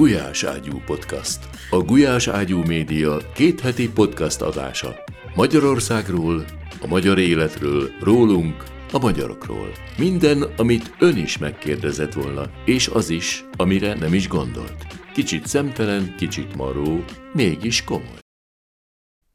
Gulyás Ágyú Podcast. A Gulyás Ágyú Média kétheti podcast adása. Magyarországról, a magyar életről, rólunk, a magyarokról. Minden, amit ön is megkérdezett volna, és az is, amire nem is gondolt. Kicsit szemtelen, kicsit maró, mégis komoly.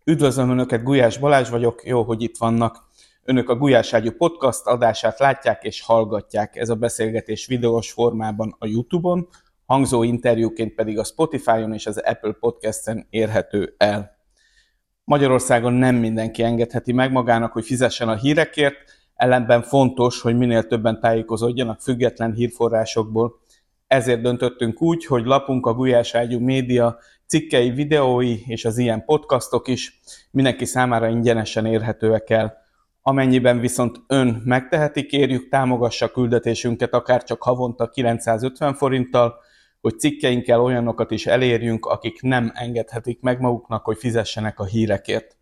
Üdvözlöm Önöket, Gulyás Balázs vagyok, jó, hogy itt vannak. Önök a Gulyás Ágyú podcast adását látják és hallgatják. Ez a beszélgetés videós formában a YouTube-on, hangzó interjúként pedig a Spotify-on és az Apple Podcast-en érhető el. Magyarországon nem mindenki engedheti meg magának, hogy fizessen a hírekért, ellenben fontos, hogy minél többen tájékozódjanak független hírforrásokból. Ezért döntöttünk úgy, hogy lapunk a Gulyás Ágyú Média cikkei, videói és az ilyen podcastok is mindenki számára ingyenesen érhetőek el. Amennyiben viszont ön megteheti, kérjük támogassa küldetésünket akár csak havonta 950 forinttal, hogy cikkeinkkel olyanokat is elérjünk, akik nem engedhetik meg maguknak, hogy fizessenek a hírekért.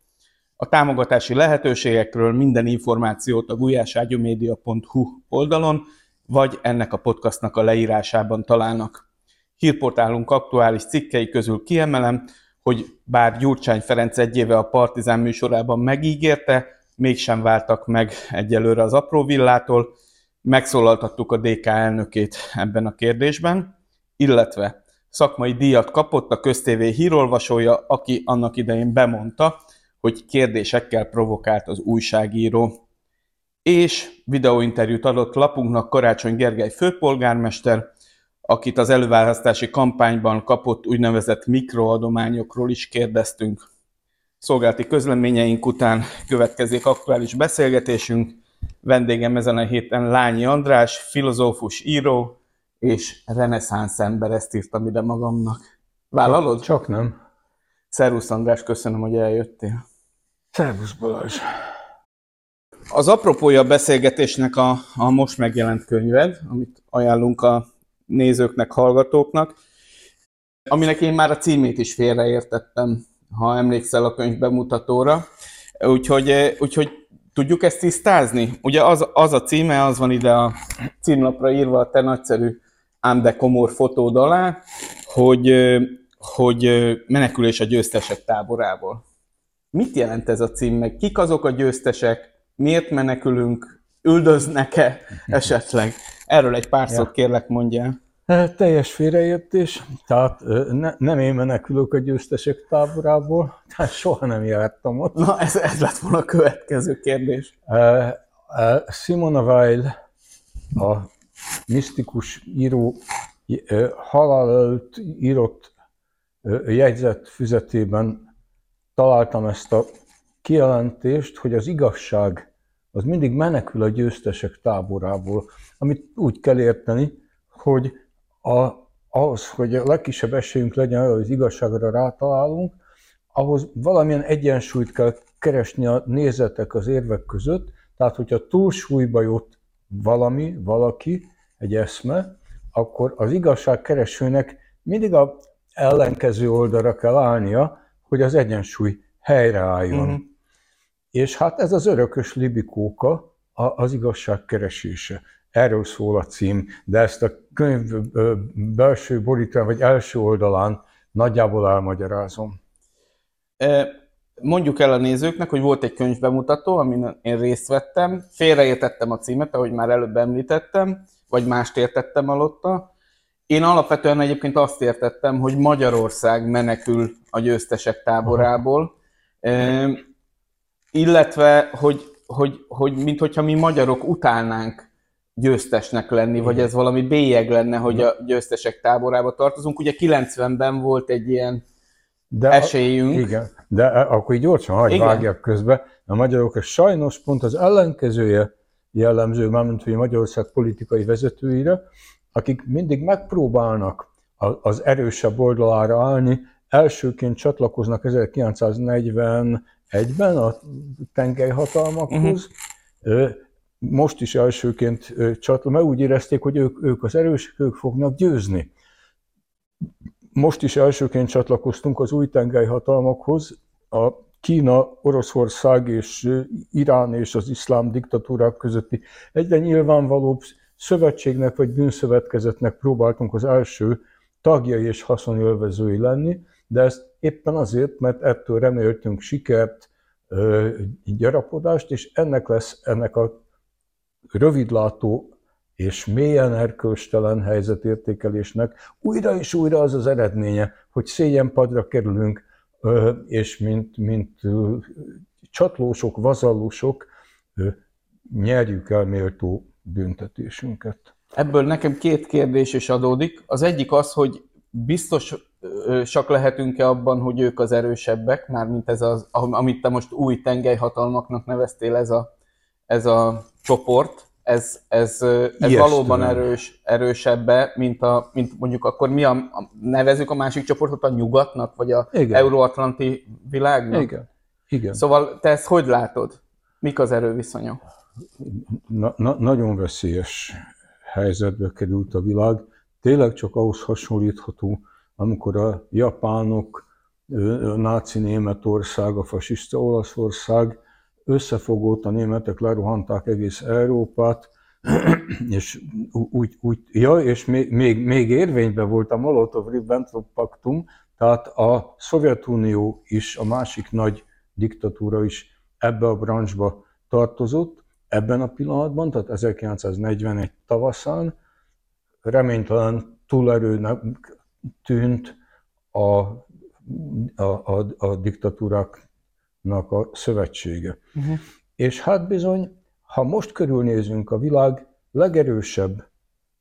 A támogatási lehetőségekről minden információt a gulyáságyumédia.hu oldalon, vagy ennek a podcastnak a leírásában találnak. Hírportálunk aktuális cikkei közül kiemelem, hogy bár Gyurcsány Ferenc egy éve a Partizán műsorában megígérte, mégsem váltak meg egyelőre az apró villától, megszólaltattuk a DK elnökét ebben a kérdésben illetve szakmai díjat kapott a köztévé hírolvasója, aki annak idején bemondta, hogy kérdésekkel provokált az újságíró. És videóinterjút adott lapunknak Karácsony Gergely főpolgármester, akit az előválasztási kampányban kapott úgynevezett mikroadományokról is kérdeztünk. Szolgálati közleményeink után következik aktuális beszélgetésünk. Vendégem ezen a héten Lányi András, filozófus, író, és reneszánsz ember, ezt írtam ide magamnak. Vállalod? Csak nem. Szervusz András, köszönöm, hogy eljöttél. Szervusz Balázs. Az apropója a beszélgetésnek a, a most megjelent könyved, amit ajánlunk a nézőknek, hallgatóknak, aminek én már a címét is félreértettem, ha emlékszel a könyv bemutatóra. Úgyhogy, úgyhogy tudjuk ezt tisztázni? Ugye az, az a címe, az van ide a címlapra írva a te nagyszerű ám de komor fotód alá, hogy, hogy menekülés a győztesek táborából. Mit jelent ez a cím, meg kik azok a győztesek, miért menekülünk, üldöznek-e esetleg? Erről egy pár ja. szót kérlek mondjál. Teljes félreértés, tehát ne, nem én menekülök a győztesek táborából, tehát soha nem jártam ott. Na, ez, ez lett volna a következő kérdés. Simona Weil, a misztikus író halál előtt írott jegyzett füzetében találtam ezt a kijelentést, hogy az igazság az mindig menekül a győztesek táborából, amit úgy kell érteni, hogy a, ahhoz, hogy a legkisebb esélyünk legyen, hogy az igazságra rátalálunk, ahhoz valamilyen egyensúlyt kell keresni a nézetek, az érvek között, tehát hogyha túlsúlyba jut valami, valaki, egy eszme, akkor az igazságkeresőnek mindig a ellenkező oldalra kell állnia, hogy az egyensúly helyreálljon. Uh-huh. És hát ez az örökös libikóka az igazság keresése. Erről szól a cím, de ezt a könyv belső borítva, vagy első oldalán nagyjából elmagyarázom. Mondjuk el a nézőknek, hogy volt egy könyvbemutató, amin én részt vettem. Félreértettem a címet, ahogy már előbb említettem vagy mást értettem alatta. Én alapvetően egyébként azt értettem, hogy Magyarország menekül a győztesek táborából, e, illetve, hogy, hogy, hogy minthogyha mi magyarok utálnánk győztesnek lenni, vagy ez valami bélyeg lenne, hogy a győztesek táborába tartozunk. Ugye 90-ben volt egy ilyen de esélyünk. A, igen, de akkor így gyorsan hagyj vágjak közbe. A magyarok sajnos pont az ellenkezője jellemző, mármint hogy Magyarország politikai vezetőire, akik mindig megpróbálnak az erősebb oldalára állni, elsőként csatlakoznak 1941-ben a tengelyhatalmakhoz, uh-huh. most is elsőként csatlakoznak, mert úgy érezték, hogy ők, ők az erősek, ők fognak győzni. Most is elsőként csatlakoztunk az új tengelyhatalmakhoz, a Kína, Oroszország és Irán és az iszlám diktatúrák közötti egyre nyilvánvalóbb szövetségnek vagy bűnszövetkezetnek próbáltunk az első tagjai és haszonélvezői lenni, de ezt éppen azért, mert ettől reméltünk sikert, gyarapodást, és ennek lesz ennek a rövidlátó és mélyen erkölcstelen helyzetértékelésnek újra és újra az az eredménye, hogy szégyenpadra kerülünk, és mint, mint csatlósok, vazallusok nyerjük el méltó büntetésünket. Ebből nekem két kérdés is adódik. Az egyik az, hogy biztosak lehetünk-e abban, hogy ők az erősebbek, mármint ez az, amit te most új tengelyhatalmaknak neveztél, ez a, ez a csoport, ez, ez, ez valóban erős, erősebbe, mint, a, mint mondjuk akkor mi a, a, nevezük a másik csoportot a nyugatnak, vagy a Igen. euróatlanti világnak? Igen. Igen. Szóval te ezt hogy látod? Mik az erőviszonyok? Na, na, nagyon veszélyes helyzetbe került a világ. Tényleg csak ahhoz hasonlítható, amikor a japánok, náci Németország, a fasiszta Olaszország összefogott, a németek lerohanták egész Európát, és úgy, úgy ja, és még, még, még érvényben volt a Molotov-Ribbentrop paktum, tehát a Szovjetunió is, a másik nagy diktatúra is ebbe a branchba tartozott, ebben a pillanatban, tehát 1941 tavaszán, reménytelen túlerőnek tűnt a, a, a, a diktatúráknak a szövetsége. Uh-huh. És hát bizony, ha most körülnézünk a világ legerősebb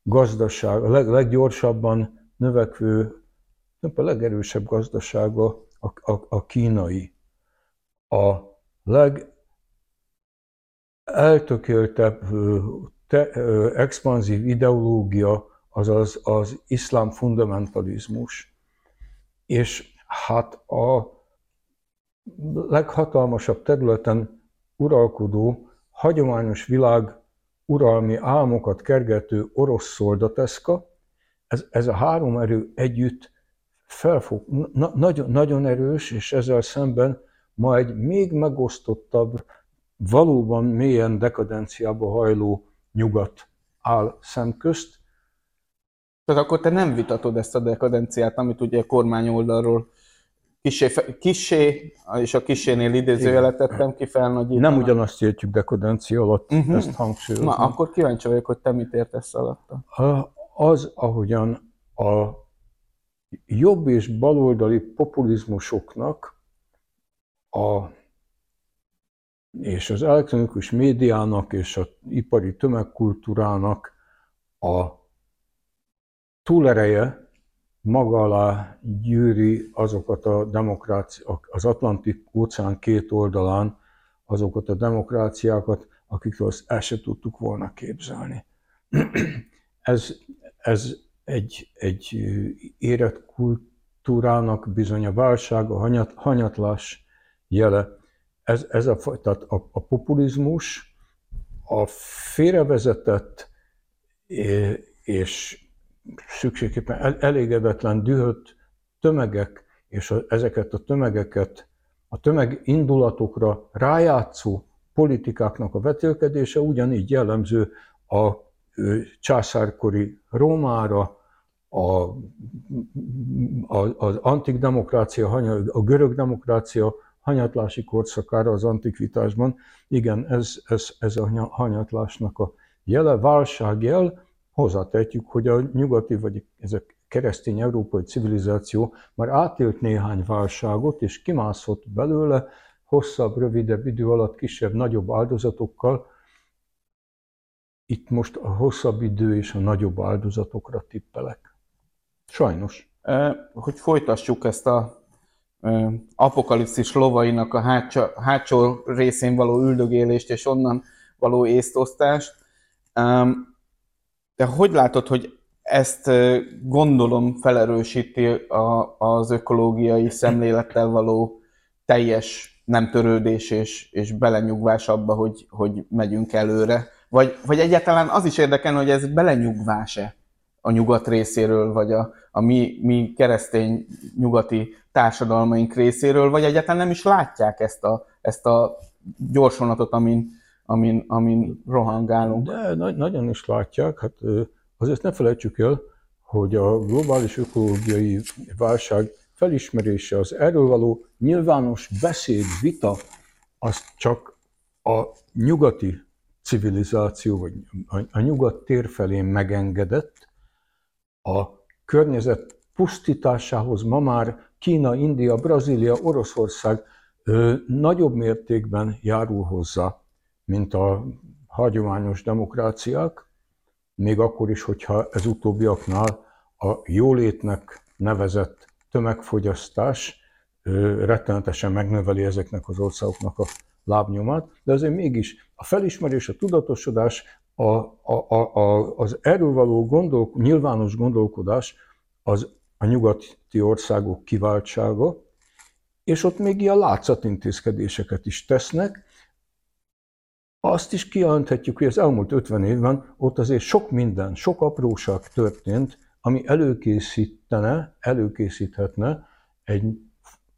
gazdaság, a leg, leggyorsabban növekvő, a legerősebb gazdasága a, a, a kínai. A leg eltökéltebb te, expanzív ideológia az az, az iszlám fundamentalizmus. És hát a leghatalmasabb területen uralkodó, hagyományos világ uralmi álmokat kergető orosz szoldateszka, ez, ez a három erő együtt felfog, na, nagyon, nagyon erős, és ezzel szemben ma egy még megosztottabb, valóban mélyen dekadenciába hajló nyugat áll szemközt. Tehát akkor te nem vitatod ezt a dekadenciát, amit ugye a kormány oldalról kisé, kisé és a kisénél idézőjelet tettem ki felnagyítva. Nem ugyanazt értjük dekadencia alatt, uh-huh. ezt hangsúlyozom. Na, akkor kíváncsi vagyok, hogy te mit értesz alatta. Az, ahogyan a jobb és baloldali populizmusoknak a és az elektronikus médiának és az ipari tömegkultúrának a túlereje maga alá gyűri azokat a demokráciák, az Atlantik óceán két oldalán azokat a demokráciákat, akikről azt el se tudtuk volna képzelni. ez, ez egy, egy érett kultúrának bizony a válság, a hanyat, hanyatlás jele ez, ez a, tehát a, a populizmus, a félrevezetett és szükségképpen elégedetlen, dühött tömegek, és a, ezeket a tömegeket, a tömegindulatokra rájátszó politikáknak a vetélkedése ugyanígy jellemző a császárkori Rómára, a, a, az antik demokrácia, a görög demokrácia hanyatlási korszakára az antikvitásban. Igen, ez, ez, ez a hanyatlásnak a jele, válságjel, hozzátehetjük, hogy a nyugati vagy ez a keresztény európai civilizáció már átélt néhány válságot, és kimászott belőle hosszabb, rövidebb idő alatt kisebb, nagyobb áldozatokkal. Itt most a hosszabb idő és a nagyobb áldozatokra tippelek. Sajnos. Hogy folytassuk ezt a apokalipszis lovainak a hátsó, hátsó részén való üldögélést és onnan való észtosztást. De hogy látod, hogy ezt gondolom felerősíti a, az ökológiai szemlélettel való teljes nem törődés és, és belenyugvás abba, hogy, hogy megyünk előre? Vagy, vagy egyáltalán az is érdekel, hogy ez belenyugvás-e a nyugat részéről, vagy a, a mi, mi keresztény nyugati társadalmaink részéről, vagy egyáltalán nem is látják ezt a, ezt a gyorsvonatot, amin, amin, amin rohangálunk. De na- nagyon is látják. Hát azért ne felejtsük el, hogy a globális ökológiai válság felismerése, az erről való nyilvános beszéd, vita, az csak a nyugati civilizáció, vagy a nyugat tér felé megengedett, a környezet pusztításához ma már Kína, India, Brazília, Oroszország ö, nagyobb mértékben járul hozzá, mint a hagyományos demokráciák, még akkor is, hogyha ez utóbbiaknál a jólétnek nevezett tömegfogyasztás rettenetesen megnöveli ezeknek az országoknak a lábnyomát, de azért mégis a felismerés, a tudatosodás, a, a, a, a, az erről való gondol, nyilvános gondolkodás az a nyugati országok kiváltsága, és ott még ilyen látszatintézkedéseket is tesznek. Azt is kijelenthetjük, hogy az elmúlt 50 évben ott azért sok minden, sok apróság történt, ami előkészítene, előkészíthetne egy,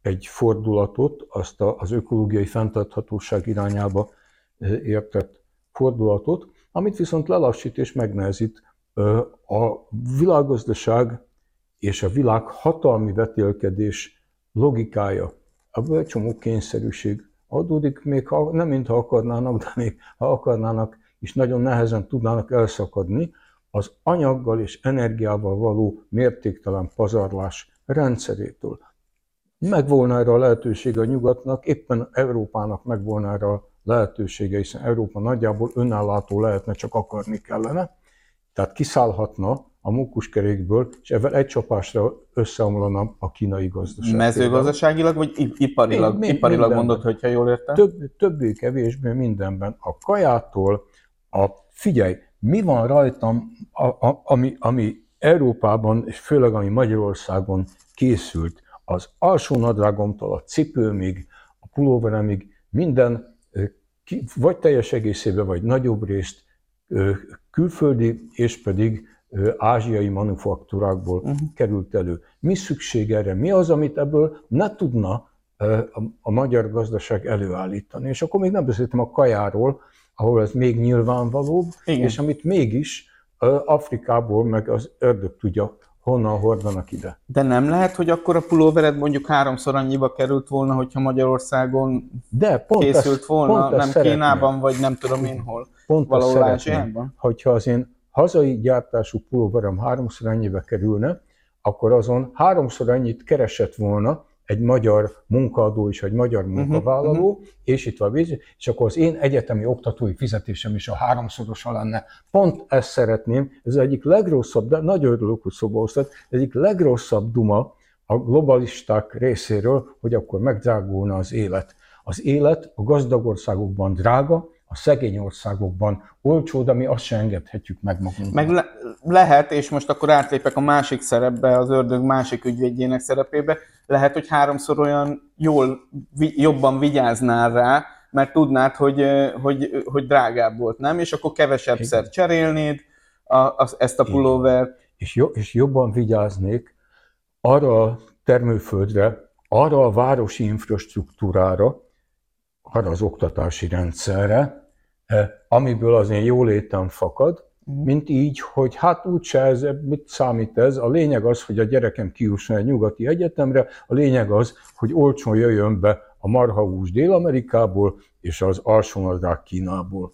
egy fordulatot, azt az ökológiai fenntarthatóság irányába értett fordulatot, amit viszont lelassít és megnehezít a világgazdaság és a világ hatalmi vetélkedés logikája. Ebből egy csomó kényszerűség adódik, még ha nem mintha akarnának, de még ha akarnának, és nagyon nehezen tudnának elszakadni az anyaggal és energiával való mértéktelen pazarlás rendszerétől. Megvolna erre a lehetősége a nyugatnak, éppen Európának megvolna erre a lehetősége, hiszen Európa nagyjából önállátó lehetne, csak akarni kellene. Tehát kiszállhatna a mókuskerékből, és ebben egy csapásra összeomlana a kínai gazdaság. Mezőgazdaságilag, vagy iparilag, még, iparilag mondod, hogyha jól értem? Több, többé-kevésbé mindenben. A kajától, a, figyelj, mi van rajtam, a, a, ami, ami Európában, és főleg ami Magyarországon készült, az alsó nadrágomtól a cipőmig, a pulóveremig, minden vagy teljes egészében, vagy nagyobb részt külföldi, és pedig ázsiai manufaktúrákból uh-huh. került elő. Mi szükség erre? Mi az, amit ebből ne tudna a magyar gazdaság előállítani? És akkor még nem beszéltem a kajáról, ahol ez még nyilvánvalóbb, Igen. és amit mégis Afrikából, meg az ördög tudja, honnan hordanak ide. De nem lehet, hogy akkor a pulóvered mondjuk háromszor annyiba került volna, hogyha Magyarországon De, pont készült ezt, volna, pont nem Kínában, vagy nem tudom én hol, pont valahol Ázsiában? Hogyha az én hazai gyártású pulóverem háromszor ennyibe kerülne, akkor azon háromszor annyit keresett volna egy magyar munkaadó és egy magyar mhm, munkavállaló, uh-huh. és itt van víz, és akkor az én egyetemi oktatói fizetésem is a háromszorosa lenne. Pont ezt szeretném, ez egyik legrosszabb, de nagyon örülök, hogy szóba ez egyik legrosszabb duma a globalisták részéről, hogy akkor megdrágulna az élet. Az élet a gazdag országokban drága, a szegény országokban olcsó, de mi azt se engedhetjük meg magunknak. Meg le- lehet, és most akkor átlépek a másik szerepbe, az ördög másik ügyvédjének szerepébe, lehet, hogy háromszor olyan jól, vi- jobban vigyáznál rá, mert tudnád, hogy, hogy, hogy drágább volt, nem? És akkor kevesebbszer Igen. cserélnéd a, a, ezt a pulóvert. És, jo- és jobban vigyáznék arra a termőföldre, arra a városi infrastruktúrára, arra az oktatási rendszerre, eh, amiből az én jólétem fakad, mhm. mint így, hogy hát úgyse ez, mit számít ez, a lényeg az, hogy a gyerekem kiusson egy nyugati egyetemre, a lényeg az, hogy olcsón jöjjön be a marhahús Dél-Amerikából és az alsónadrág Kínából.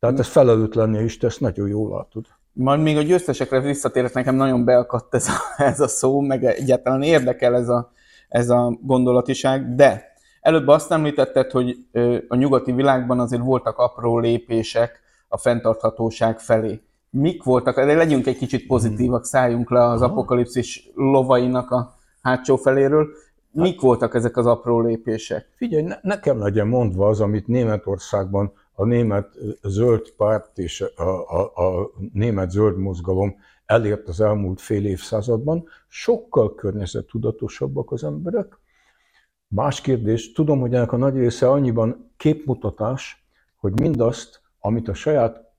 Tehát ez felelőtlenné is tesz, nagyon jól látod. Majd még a győztesekre visszatérek, nekem nagyon beakadt ez a, ez a szó, meg egyáltalán érdekel ez a, ez a gondolatiság, de Előbb azt említetted, hogy a nyugati világban azért voltak apró lépések a fenntarthatóság felé. Mik voltak? De legyünk egy kicsit pozitívak, szálljunk le az apokalipszis lovainak a hátsó feléről. Mik voltak ezek az apró lépések? Figyelj, ne, nekem legyen mondva az, amit Németországban a német zöld párt és a, a, a német zöld mozgalom elért az elmúlt fél évszázadban. Sokkal környezettudatosabbak az emberek, Más kérdés, tudom, hogy ennek a nagy része annyiban képmutatás, hogy mindazt, amit a saját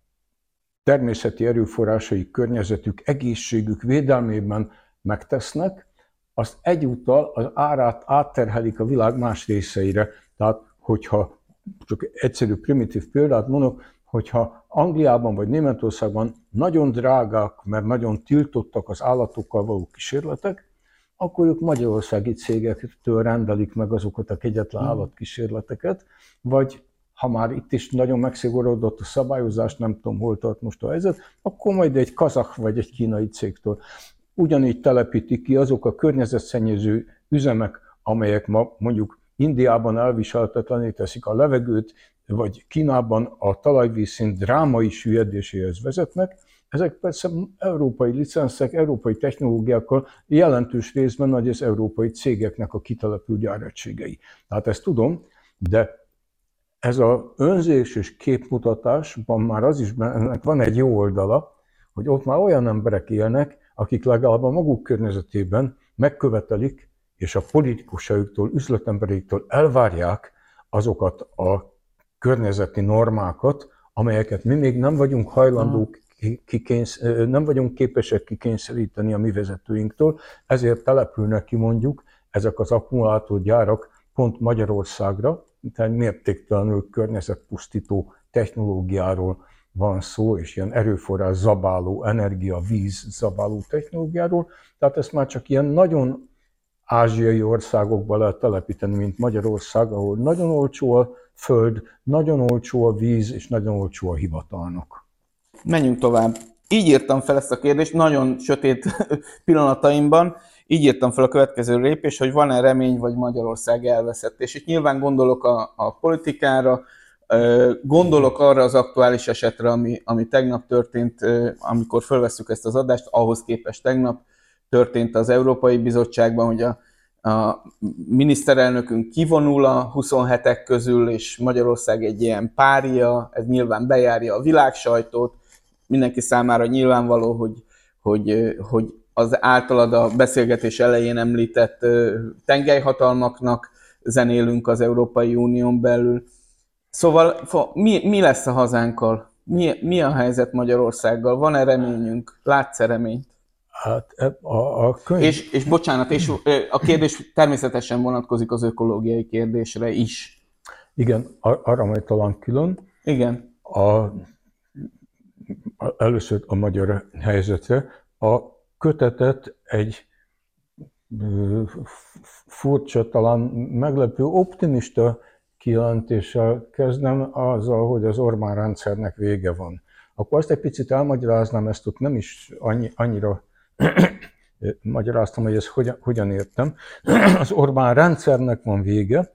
természeti erőforrásai, környezetük, egészségük védelmében megtesznek, azt egyúttal az árát átterhelik a világ más részeire. Tehát, hogyha csak egyszerű primitív példát mondok, hogyha Angliában vagy Németországban nagyon drágák, mert nagyon tiltottak az állatokkal való kísérletek, akkor ők magyarországi cégektől rendelik meg azokat a kegyetlen hmm. állatkísérleteket, vagy ha már itt is nagyon megszigorodott a szabályozás, nem tudom, hol tart most a helyzet, akkor majd egy kazak vagy egy kínai cégtől. Ugyanígy telepítik ki azok a környezetszennyező üzemek, amelyek ma mondjuk Indiában elviseltetlené teszik a levegőt, vagy Kínában a talajvízszint drámai süllyedéséhez vezetnek, ezek persze európai licenszek, európai technológiákkal jelentős részben nagy az európai cégeknek a kitelepült gyáregységei. Tehát ezt tudom, de ez a önzés és képmutatásban már az is ennek van egy jó oldala, hogy ott már olyan emberek élnek, akik legalább a maguk környezetében megkövetelik, és a politikusaiktól, üzletembereiktől elvárják azokat a környezeti normákat, amelyeket mi még nem vagyunk hajlandók kikénsz, nem vagyunk képesek kikényszeríteni a mi vezetőinktől, ezért települnek ki mondjuk ezek az akkumulátorgyárak pont Magyarországra, tehát mértéktelenül környezetpusztító technológiáról van szó, és ilyen erőforrás zabáló, energia, víz zabáló technológiáról. Tehát ezt már csak ilyen nagyon ázsiai országokba lehet telepíteni, mint Magyarország, ahol nagyon olcsó a föld, nagyon olcsó a víz, és nagyon olcsó a hivatalnak. Menjünk tovább. Így írtam fel ezt a kérdést, nagyon sötét pillanataimban, így írtam fel a következő lépés, hogy van-e remény, vagy Magyarország elveszett. És itt nyilván gondolok a, a politikára, gondolok arra az aktuális esetre, ami, ami tegnap történt, amikor fölveszük ezt az adást, ahhoz képest tegnap történt az Európai Bizottságban, hogy a, a miniszterelnökünk kivonul a 27-ek közül, és Magyarország egy ilyen pária, ez nyilván bejárja a világsajtót, mindenki számára nyilvánvaló, hogy, hogy, hogy az általad a beszélgetés elején említett tengelyhatalmaknak zenélünk az Európai Unión belül. Szóval mi, mi lesz a hazánkkal? Mi, mi a helyzet Magyarországgal? Van-e reményünk? Látsz-e reményt? Hát e, a, a könyv... és, és bocsánat, és a kérdés természetesen vonatkozik az ökológiai kérdésre is. Igen, arra majd talán külön. Igen. A, először a magyar helyzetre. A kötetet egy furcsa, talán meglepő, optimista kijelentéssel kezdem azzal, hogy az Orbán rendszernek vége van. Akkor azt egy picit elmagyaráznám, ezt ott nem is annyi, annyira magyaráztam, hogy ezt hogyan, hogyan értem. Az Orbán rendszernek van vége,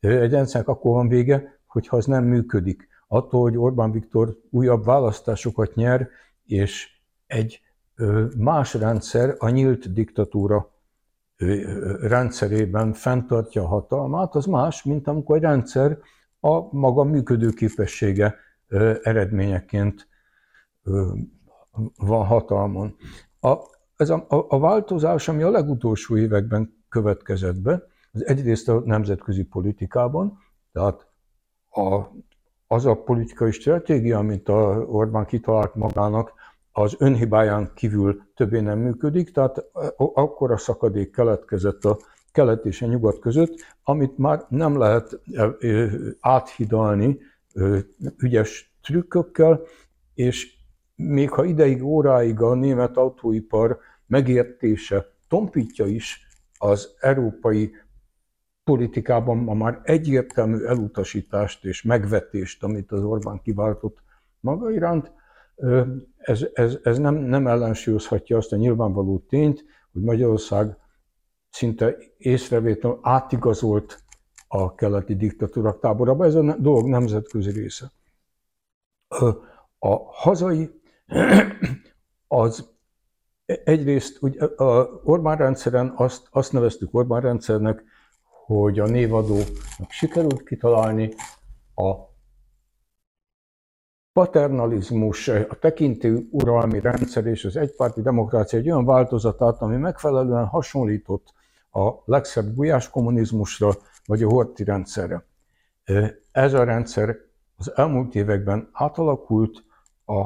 egy rendszernek akkor van vége, hogyha az nem működik. Attól, hogy Orbán Viktor újabb választásokat nyer, és egy más rendszer, a nyílt diktatúra rendszerében fenntartja a hatalmát, az más, mint amikor egy rendszer a maga működőképessége eredményeként van hatalmon. A, ez a, a, a változás, ami a legutolsó években következett be, az egyrészt a nemzetközi politikában, tehát a, az a politikai stratégia, amit a Orbán kitalált magának, az önhibáján kívül többé nem működik, tehát akkor a szakadék keletkezett a kelet és a nyugat között, amit már nem lehet áthidalni ügyes trükkökkel, és még ha ideig, óráig a német autóipar megértése tompítja is az európai politikában ma már egyértelmű elutasítást és megvetést, amit az Orbán kiváltott maga iránt, ez, ez, ez nem, nem ellensúlyozhatja azt a nyilvánvaló tényt, hogy Magyarország szinte észrevétlenül átigazolt a keleti diktatúrák táborába. Ez a dolog nemzetközi része. A hazai az egyrészt ugye, a Orbán rendszeren azt, azt neveztük Orbán rendszernek, hogy a névadónak sikerült kitalálni a paternalizmus, a tekintély uralmi rendszer és az egypárti demokrácia egy olyan változatát, ami megfelelően hasonlított a legszebb gulyás kommunizmusra, vagy a horti rendszerre. Ez a rendszer az elmúlt években átalakult, a,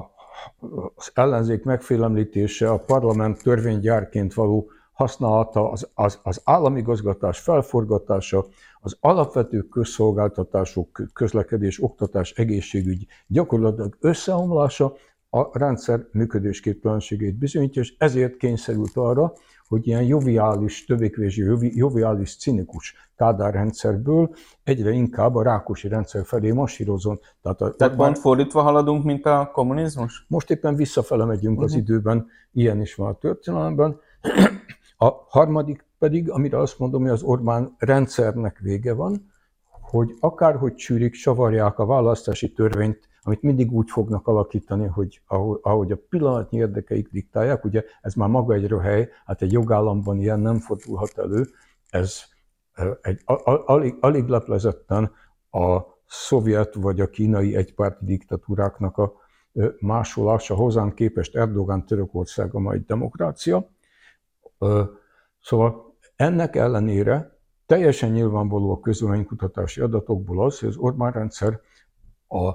az ellenzék megfélemlítése, a parlament törvénygyárként való használata, az, az, az államigazgatás felforgatása, az alapvető közszolgáltatások, közlekedés, oktatás, egészségügy gyakorlatilag összeomlása a rendszer működésképtelenségét bizonyítja, és ezért kényszerült arra, hogy ilyen joviális, többekvési joviális, cinikus kádárrendszerből egyre inkább a rákosi rendszer felé masírozon. Tehát, a, Tehát pont fordítva haladunk, mint a kommunizmus? Most éppen visszafele megyünk uh-huh. az mhm. időben, ilyen is van a történelemben. A harmadik pedig, amire azt mondom, hogy az Orbán rendszernek vége van, hogy akárhogy csűrik, savarják a választási törvényt, amit mindig úgy fognak alakítani, hogy ahogy a pillanatnyi érdekeik diktálják, ugye ez már maga egy röhely, hát egy jogállamban ilyen nem fordulhat elő, ez egy, alig, alig leplezetten a szovjet vagy a kínai egypárti diktatúráknak a másolása hozzám képest Erdogán Törökország a mai demokrácia. Szóval ennek ellenére teljesen nyilvánvaló a közvéleménykutatási adatokból az, hogy az Orbán rendszer a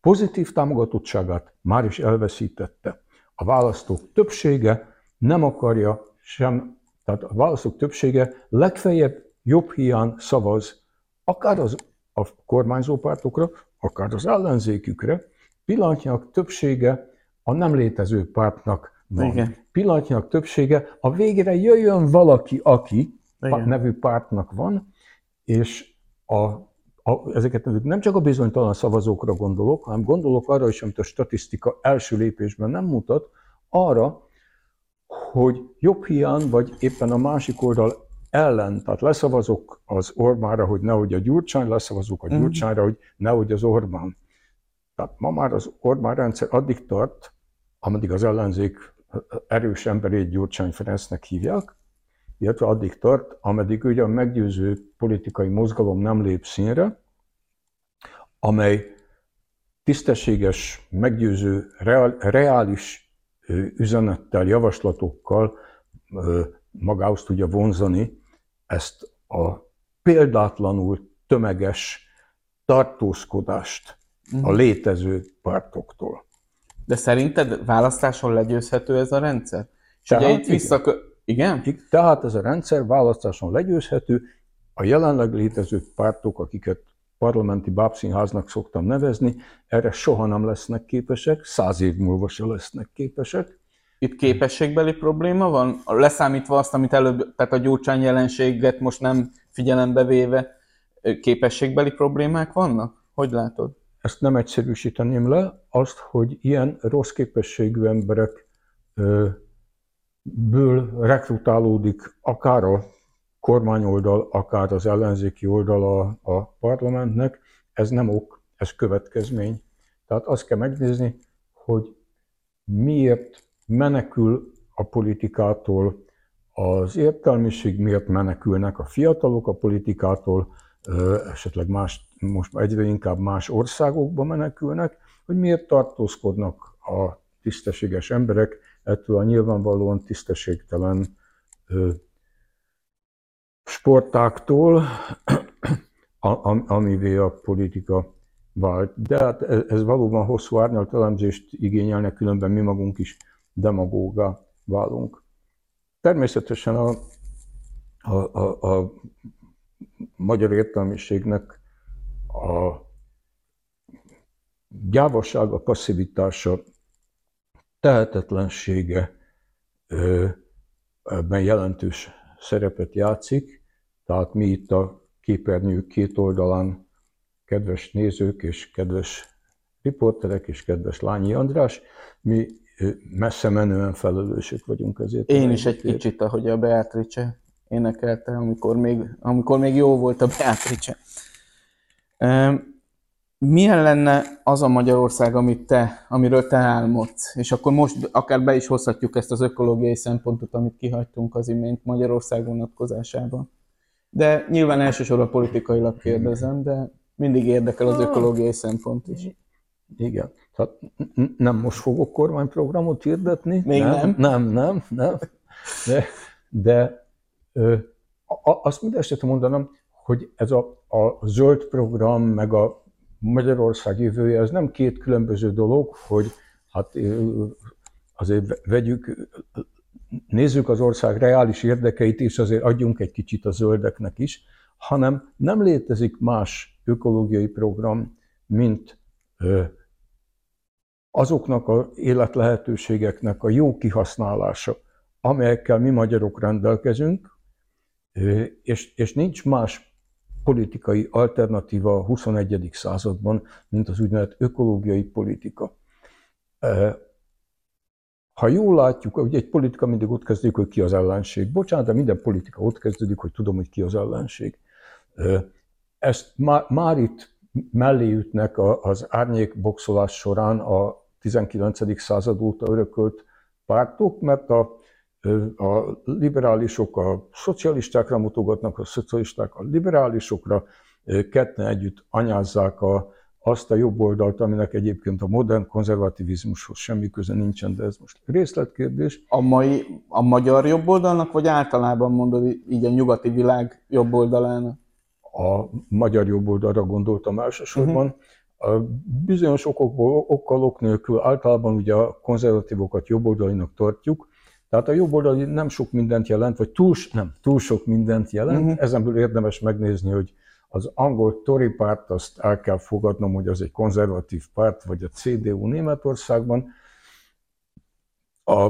pozitív támogatottságát már is elveszítette. A választók többsége nem akarja sem, tehát a választók többsége legfeljebb jobb hiány szavaz akár az, a kormányzó pártokra, akár az ellenzékükre, pillanatnyilag többsége a nem létező pártnak van. Igen. Pillanatnyilag többsége, a végére jöjjön valaki, aki Igen. nevű pártnak van, és a, a, ezeket nem csak a bizonytalan szavazókra gondolok, hanem gondolok arra is, amit a statisztika első lépésben nem mutat, arra, hogy jobb hiány, vagy éppen a másik oldal ellen, tehát leszavazok az Orbánra, hogy nehogy a Gyurcsány, leszavazok a mhm. Gyurcsányra, hogy nehogy az Orbán. Tehát ma már az Orbán rendszer addig tart, ameddig az ellenzék erős emberét Gyurcsány Ferencnek hívják, illetve addig tart, ameddig ugye a meggyőző politikai mozgalom nem lép színre, amely tisztességes, meggyőző, reál, reális üzenettel, javaslatokkal magához tudja vonzani ezt a példátlanul tömeges tartózkodást a mhm. létező pártoktól. De szerinted választáson legyőzhető ez a rendszer? És Tehát, ugye itt vissza... Igen? igen? Tehát ez a rendszer választáson legyőzhető. A jelenleg létező pártok, akiket parlamenti bábszínháznak szoktam nevezni, erre soha nem lesznek képesek, száz év múlva se lesznek képesek. Itt képességbeli probléma van? Leszámítva azt, amit előbb, tehát a gyurcsány jelenséget most nem figyelembe véve, képességbeli problémák vannak? Hogy látod? Ezt nem egyszerűsíteném le, azt, hogy ilyen rossz képességű emberek ből rekrutálódik akár a kormányoldal, akár az ellenzéki oldal a, a parlamentnek, ez nem ok, ez következmény. Tehát azt kell megnézni, hogy miért menekül a politikától az értelmiség, miért menekülnek a fiatalok a politikától, esetleg más, most egyre inkább más országokba menekülnek, hogy miért tartózkodnak a tisztességes emberek ettől a nyilvánvalóan tisztességtelen sportáktól, amivé a politika vált. De hát ez valóban hosszú árnyalt elemzést igényelnek, különben mi magunk is demagóga válunk. Természetesen a, a, a, a magyar értelmiségnek a gyávasága, passzivitása, tehetetlensége ebben jelentős szerepet játszik. Tehát mi itt a képernyő két oldalán, kedves nézők és kedves riporterek és kedves Lányi András, mi messze menően felelősök vagyunk ezért. Én is egy kicsit, ahogy a Beatrice énekelte, amikor még, amikor még jó volt a Beatrice. Milyen lenne az a Magyarország, amit te, amiről te álmodsz? És akkor most akár be is hozhatjuk ezt az ökológiai szempontot, amit kihagytunk az imént Magyarország vonatkozásában. De nyilván elsősorban politikailag kérdezem, de mindig érdekel az ökológiai szempont is. Igen. Tehát nem most fogok kormányprogramot hirdetni. Még nem? Nem, nem, nem. nem. De, de azt mindegy esetre mondanom, hogy ez a, a zöld program, meg a Magyarország jövője, ez nem két különböző dolog, hogy hát azért vegyük nézzük az ország reális érdekeit, és azért adjunk egy kicsit a zöldeknek is, hanem nem létezik más ökológiai program, mint azoknak az életlehetőségeknek a jó kihasználása, amelyekkel mi magyarok rendelkezünk, és, és nincs más politikai alternatíva a 21. században, mint az úgynevezett ökológiai politika. Ha jól látjuk, hogy egy politika mindig ott kezdődik, hogy ki az ellenség. Bocsánat, de minden politika ott kezdődik, hogy tudom, hogy ki az ellenség. Ezt már, már itt mellé ütnek az árnyékboxolás során a 19. század óta örökölt pártok, mert a, a liberálisok a szocialistákra mutogatnak, a szocialisták a liberálisokra, ketten együtt anyázzák a, azt a jobb oldalt, aminek egyébként a modern konzervativizmushoz semmi köze nincsen, de ez most részletkérdés. A, mai, a magyar jobb oldalnak, vagy általában mondod így a nyugati világ jobb oldalának? A magyar jobb oldalra gondoltam elsősorban. Uh-huh. Bizonyos okokból, okkal ok nélkül általában ugye a konzervatívokat jobboldalinak tartjuk, tehát a jobb oldali nem sok mindent jelent, vagy túl, nem, túl sok mindent jelent, uh-huh. ezenből érdemes megnézni, hogy az angol Tory párt, azt el kell fogadnom, hogy az egy konzervatív párt, vagy a CDU Németországban. A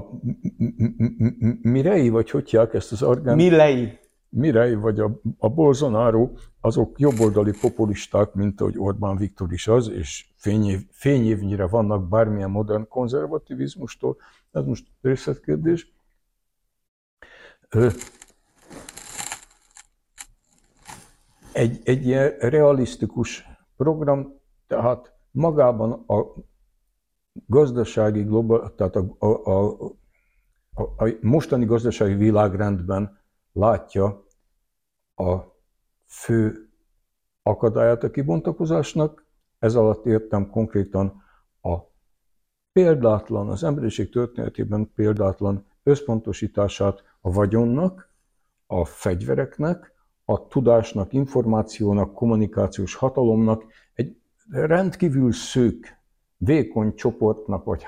Mirei, vagy hogy hívják ezt az orgán? Mirei. Mirei, vagy a, a Bolsonaro, azok jobboldali populisták, mint ahogy Orbán Viktor is az, és fényév, fényévnyire vannak bármilyen modern konzervativizmustól. Ez most részletkérdés egy, egy ilyen realisztikus program, tehát magában a gazdasági global, tehát a, a, a, a, a mostani gazdasági világrendben látja a fő akadályát a kibontakozásnak. Ez alatt értem konkrétan a példátlan, az emberiség történetében példátlan összpontosítását a vagyonnak, a fegyvereknek, a tudásnak, információnak, kommunikációs hatalomnak egy rendkívül szűk, vékony csoportnak vagy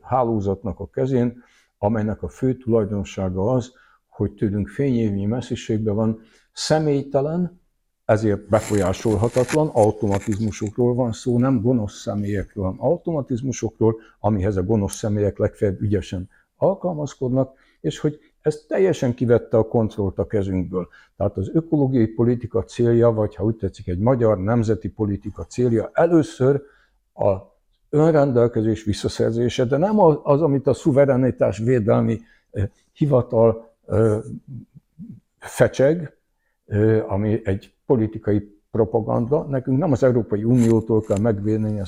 hálózatnak a kezén, amelynek a fő tulajdonsága az, hogy tőlünk fényévnyi messziségben van, személytelen, ezért befolyásolhatatlan automatizmusokról van szó, nem gonosz személyekről, hanem automatizmusokról, amihez a gonosz személyek legfeljebb ügyesen alkalmazkodnak, és hogy ez teljesen kivette a kontrollt a kezünkből. Tehát az ökológiai politika célja, vagy ha úgy tetszik, egy magyar nemzeti politika célja először a önrendelkezés visszaszerzése, de nem az, amit a szuverenitás védelmi hivatal fecseg, ami egy politikai propaganda. Nekünk nem az Európai Uniótól kell megvédeni a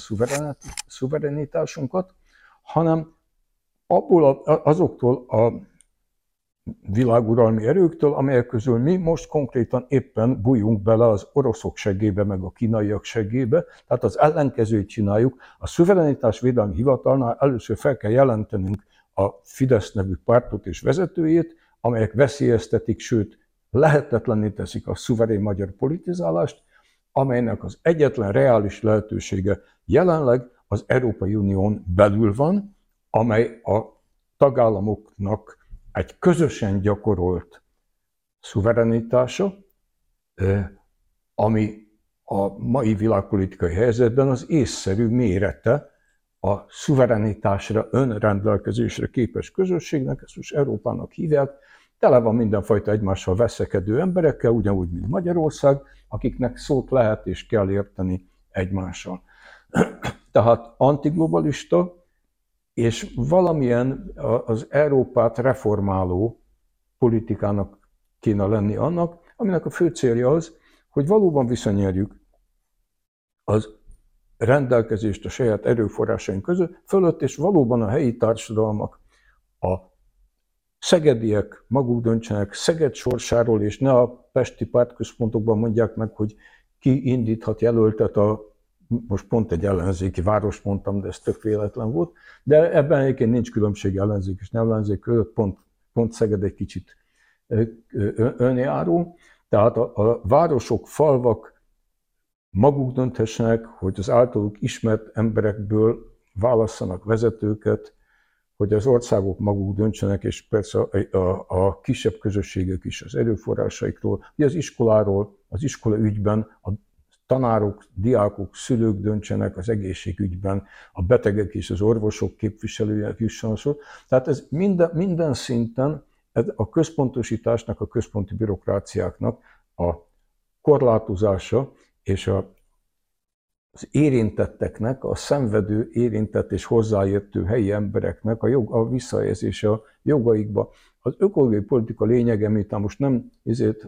szuverenitásunkat, hanem abból azoktól a világuralmi erőktől, amelyek közül mi most konkrétan éppen bújunk bele az oroszok segébe, meg a kínaiak segébe, tehát az ellenkezőt csináljuk. A szuverenitás védelmi hivatalnál először fel kell jelentenünk a Fidesz nevű pártot és vezetőjét, amelyek veszélyeztetik, sőt lehetetlenné teszik a szuverén magyar politizálást, amelynek az egyetlen reális lehetősége jelenleg az Európai Unión belül van, amely a tagállamoknak egy közösen gyakorolt szuverenitása, ami a mai világpolitikai helyzetben az észszerű mérete a szuverenitásra, önrendelkezésre képes közösségnek, ezt most Európának hívják, tele van mindenfajta egymással veszekedő emberekkel, ugyanúgy, mint Magyarország, akiknek szót lehet és kell érteni egymással. Tehát antiglobalista, és valamilyen az Európát reformáló politikának kéne lenni annak, aminek a fő célja az, hogy valóban visszanyerjük az rendelkezést a saját erőforrásaink között, fölött, és valóban a helyi társadalmak, a szegediek maguk döntsenek Szeged sorsáról, és ne a pesti pártközpontokban mondják meg, hogy ki indíthat jelöltet a most pont egy ellenzéki város mondtam, de ez tök véletlen volt, de ebben egyébként nincs különbség ellenzék és nem ellenzék között, pont, pont Szeged egy kicsit önjáró. Tehát a, a városok, falvak maguk dönthessenek, hogy az általuk ismert emberekből válasszanak vezetőket, hogy az országok maguk döntsenek, és persze a, a, a kisebb közösségek is az erőforrásaikról, ugye az iskoláról, az iskola ügyben a tanárok, diákok, szülők döntsenek az egészségügyben, a betegek és az orvosok képviselője jusson szó. Tehát ez minden, minden szinten a központosításnak, a központi bürokráciáknak a korlátozása és a, az érintetteknek, a szenvedő, érintett és hozzáértő helyi embereknek a, jog, a visszajelzése a jogaikba. Az ökológiai politika lényege, amit most nem ezért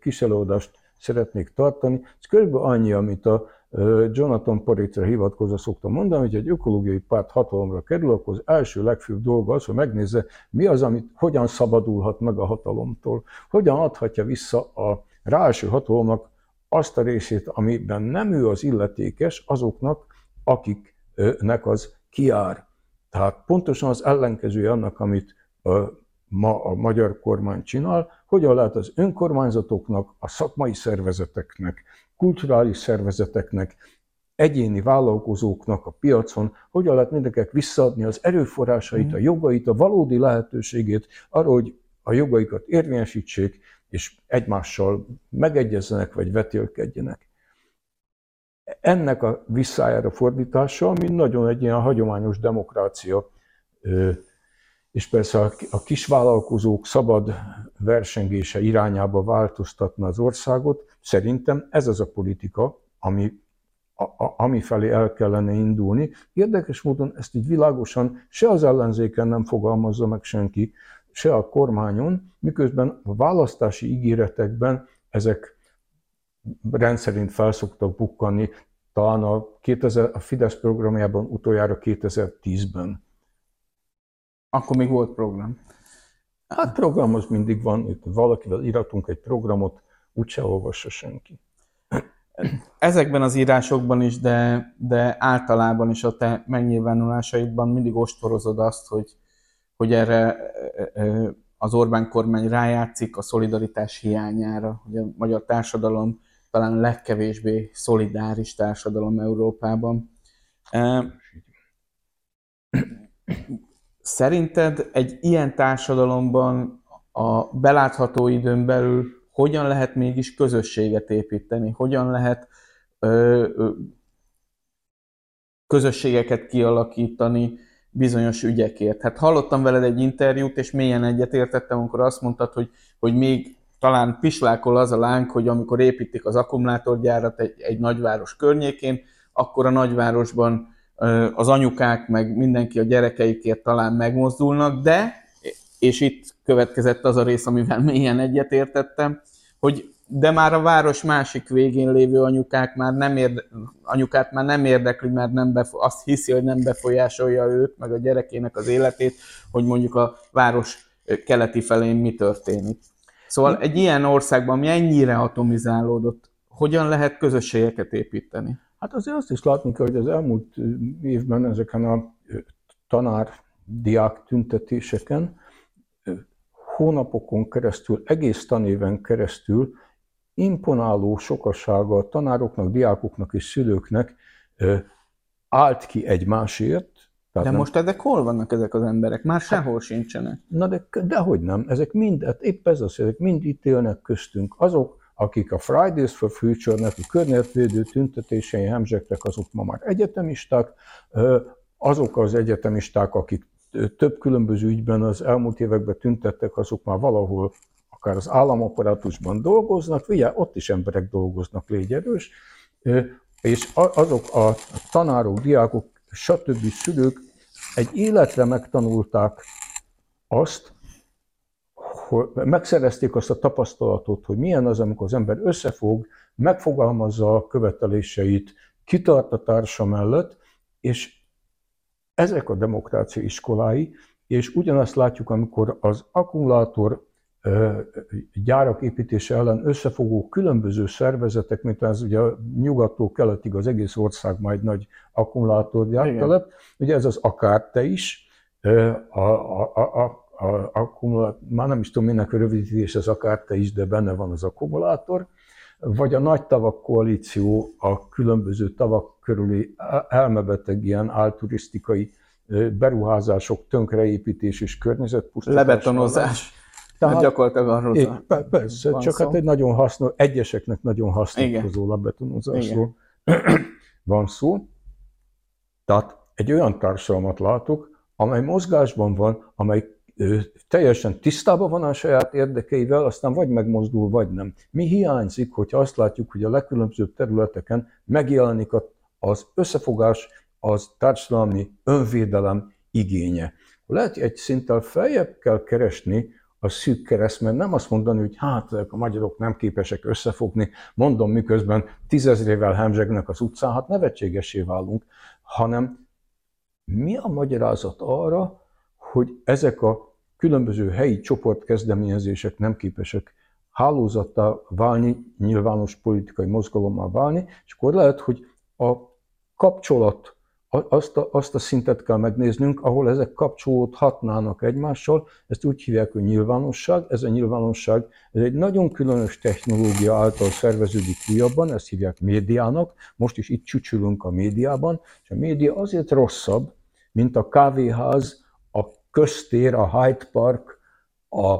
kis előadást szeretnék tartani, ez körülbelül annyi, amit a Jonathan Poritzre hivatkozva szoktam mondani, hogy egy ökológiai párt hatalomra kerül, akkor az első legfőbb dolga az, hogy megnézze, mi az, amit hogyan szabadulhat meg a hatalomtól, hogyan adhatja vissza a ráeső hatalomnak azt a részét, amiben nem ő az illetékes, azoknak, akiknek az kiár. Tehát pontosan az ellenkezője annak, amit ma a magyar kormány csinál, hogyan lehet az önkormányzatoknak, a szakmai szervezeteknek, kulturális szervezeteknek, egyéni vállalkozóknak a piacon, hogyan lehet mindenkinek visszaadni az erőforrásait, a jogait, a valódi lehetőségét arra, hogy a jogaikat érvényesítsék, és egymással megegyezzenek, vagy vetélkedjenek. Ennek a visszájára fordítása, ami nagyon egy ilyen hagyományos demokrácia, és persze a kisvállalkozók szabad versengése irányába változtatna az országot, szerintem ez az a politika, ami, a, a, ami felé el kellene indulni. Érdekes módon ezt így világosan se az ellenzéken nem fogalmazza meg senki, se a kormányon, miközben a választási ígéretekben ezek rendszerint felszoktak bukkanni, talán a, 2000, a Fidesz programjában utoljára 2010-ben. Akkor még volt program. Hát program az mindig van, itt valakivel iratunk egy programot, úgyse olvassa senki. Ezekben az írásokban is, de, de általában is a te megnyilvánulásaidban mindig ostorozod azt, hogy, hogy erre az Orbán kormány rájátszik a szolidaritás hiányára, hogy a magyar társadalom talán a legkevésbé szolidáris társadalom Európában. Szerinted egy ilyen társadalomban a belátható időn belül hogyan lehet mégis közösséget építeni? Hogyan lehet ö, ö, közösségeket kialakítani bizonyos ügyekért? Hát hallottam veled egy interjút, és mélyen egyetértettem, amikor azt mondtad, hogy, hogy még talán pislákol az a láng, hogy amikor építik az akkumulátorgyárat egy, egy nagyváros környékén, akkor a nagyvárosban az anyukák, meg mindenki a gyerekeikért talán megmozdulnak, de, és itt következett az a rész, amivel mélyen egyetértettem, hogy de már a város másik végén lévő anyukák már nem érde, anyukát már nem érdekli, mert nem befo- azt hiszi, hogy nem befolyásolja őt, meg a gyerekének az életét, hogy mondjuk a város keleti felén mi történik. Szóval egy ilyen országban, ami ennyire atomizálódott, hogyan lehet közösségeket építeni? Hát azért azt is látni kell, hogy az elmúlt évben ezeken a tanár-diák tüntetéseken hónapokon keresztül, egész tanéven keresztül imponáló sokasága a tanároknak, diákoknak és szülőknek állt ki egymásért. Tehát de nem... most ezek hol vannak ezek az emberek? Már sehol hát, sincsenek. Na de, dehogy nem, ezek mind, hát épp ez az, ezek mind itt élnek köztünk. Azok, akik a Fridays for Future-nek, a környezetvédő tüntetései hemzsegtek, azok ma már egyetemisták, azok az egyetemisták, akik több különböző ügyben az elmúlt években tüntettek, azok már valahol akár az államaparátusban dolgoznak, ugye ott is emberek dolgoznak, légy erős, és azok a tanárok, diákok, stb. szülők egy életre megtanulták azt, hogy megszerezték azt a tapasztalatot, hogy milyen az, amikor az ember összefog, megfogalmazza a követeléseit, kitart a társa mellett, és ezek a demokrácia iskolái, és ugyanazt látjuk, amikor az akkumulátor gyárak építése ellen összefogó különböző szervezetek, mint az ugye nyugattól keletig az egész ország majd nagy akkumulátorgyártelep, ugye ez az akárte is, a, a, a, a akkumulátor, már nem is tudom, minek a rövidítés az akár te is, de benne van az akkumulátor, vagy a nagy tavak koalíció a különböző tavak körüli elmebeteg ilyen álturisztikai beruházások tönkreépítés és környezetpusztítás. Lebetonozás. Tehát hát gyakorlatilag arról é, Persze, csak szó. hát egy nagyon hasznos, egyeseknek nagyon hasznos lebetonozásról van szó. Tehát egy olyan társadalmat látok, amely mozgásban van, amely teljesen tisztában van a saját érdekeivel, aztán vagy megmozdul, vagy nem. Mi hiányzik, hogyha azt látjuk, hogy a legkülönbözőbb területeken megjelenik az összefogás, az társadalmi önvédelem igénye. Lehet, hogy egy szinttel feljebb kell keresni a szűk kereszt, mert nem azt mondani, hogy hát a magyarok nem képesek összefogni, mondom, miközben tízezrével hemzsegnek az utcán, hát nevetségesé válunk, hanem mi a magyarázat arra, hogy ezek a különböző helyi csoportkezdeményezések nem képesek hálózattá válni, nyilvános politikai mozgalommal válni, és akkor lehet, hogy a kapcsolat azt a, azt a szintet kell megnéznünk, ahol ezek kapcsolódhatnának egymással, ezt úgy hívják, hogy nyilvánosság. Ez a nyilvánosság ez egy nagyon különös technológia által szerveződik újabban, ezt hívják médiának, most is itt csücsülünk a médiában, és a média azért rosszabb, mint a kávéház, a köztér, a Hyde Park, a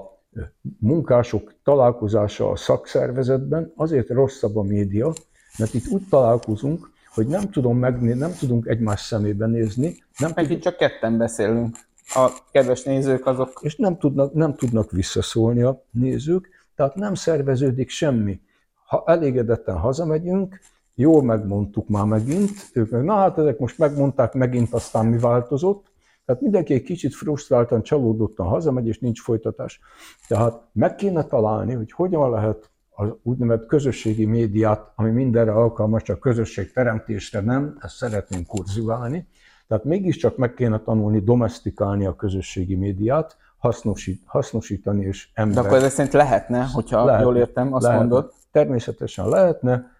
munkások találkozása a szakszervezetben, azért rosszabb a média, mert itt úgy találkozunk, hogy nem, tudom megné- nem tudunk egymás szemébe nézni. Nem Meg itt csak ketten beszélünk. A kedves nézők azok... És nem tudnak, nem tudnak visszaszólni a nézők, tehát nem szerveződik semmi. Ha elégedetten hazamegyünk, jól megmondtuk már megint, ők meg, na hát ezek most megmondták megint, aztán mi változott, tehát mindenki egy kicsit frusztráltan, csalódottan hazamegy, és nincs folytatás. Tehát meg kéne találni, hogy hogyan lehet az úgynevezett közösségi médiát, ami mindenre alkalmas, csak közösség teremtésre nem, ezt szeretném kurziválni. Tehát mégiscsak meg kéne tanulni domestikálni a közösségi médiát, hasznosít, hasznosítani és ember. De akkor ez szerint lehetne, hogyha lehetne, jól értem, azt lehetne, mondod? Természetesen lehetne.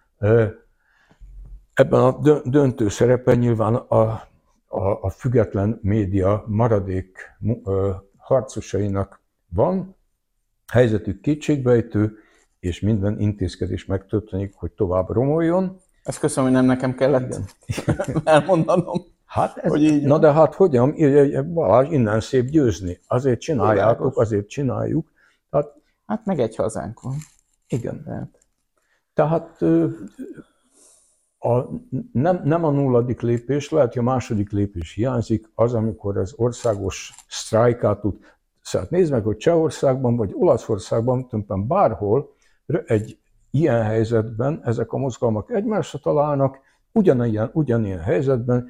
Ebben a döntő szerepe nyilván a, a, a független média maradék harcosainak van, helyzetük kétségbejtő, és minden intézkedés megtörténik, hogy tovább romoljon. Ezt köszönöm, hogy nem nekem kellett Igen. elmondanom. Hát ez, hogy így na de hát hogyan, Balázs, innen szép győzni. Azért csináljátok, azért csináljuk. Tehát, hát meg egy hazánk van. Igen. Tehát, tehát a, nem, nem a nulladik lépés, lehet, hogy a második lépés hiányzik, az, amikor az országos sztrájkát tud. Szóval nézd meg, hogy Csehországban vagy Olaszországban, tulajdonképpen bárhol egy ilyen helyzetben ezek a mozgalmak egymásra találnak, ugyanilyen, ugyanilyen helyzetben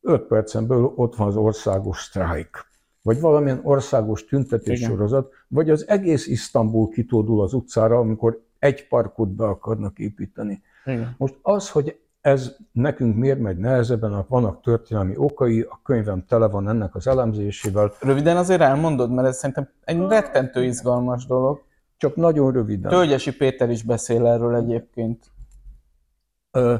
5 percen belül ott van az országos sztrájk, vagy valamilyen országos tüntetéssorozat, vagy az egész Isztambul kitódul az utcára, amikor egy parkot be akarnak építeni. Igen. Most az, hogy ez nekünk miért megy nehezebben, vannak történelmi okai, a könyvem tele van ennek az elemzésével. Röviden azért elmondod, mert ez szerintem egy rettentő izgalmas dolog. Csak nagyon röviden. Tölgyesi Péter is beszél erről egyébként. Ö,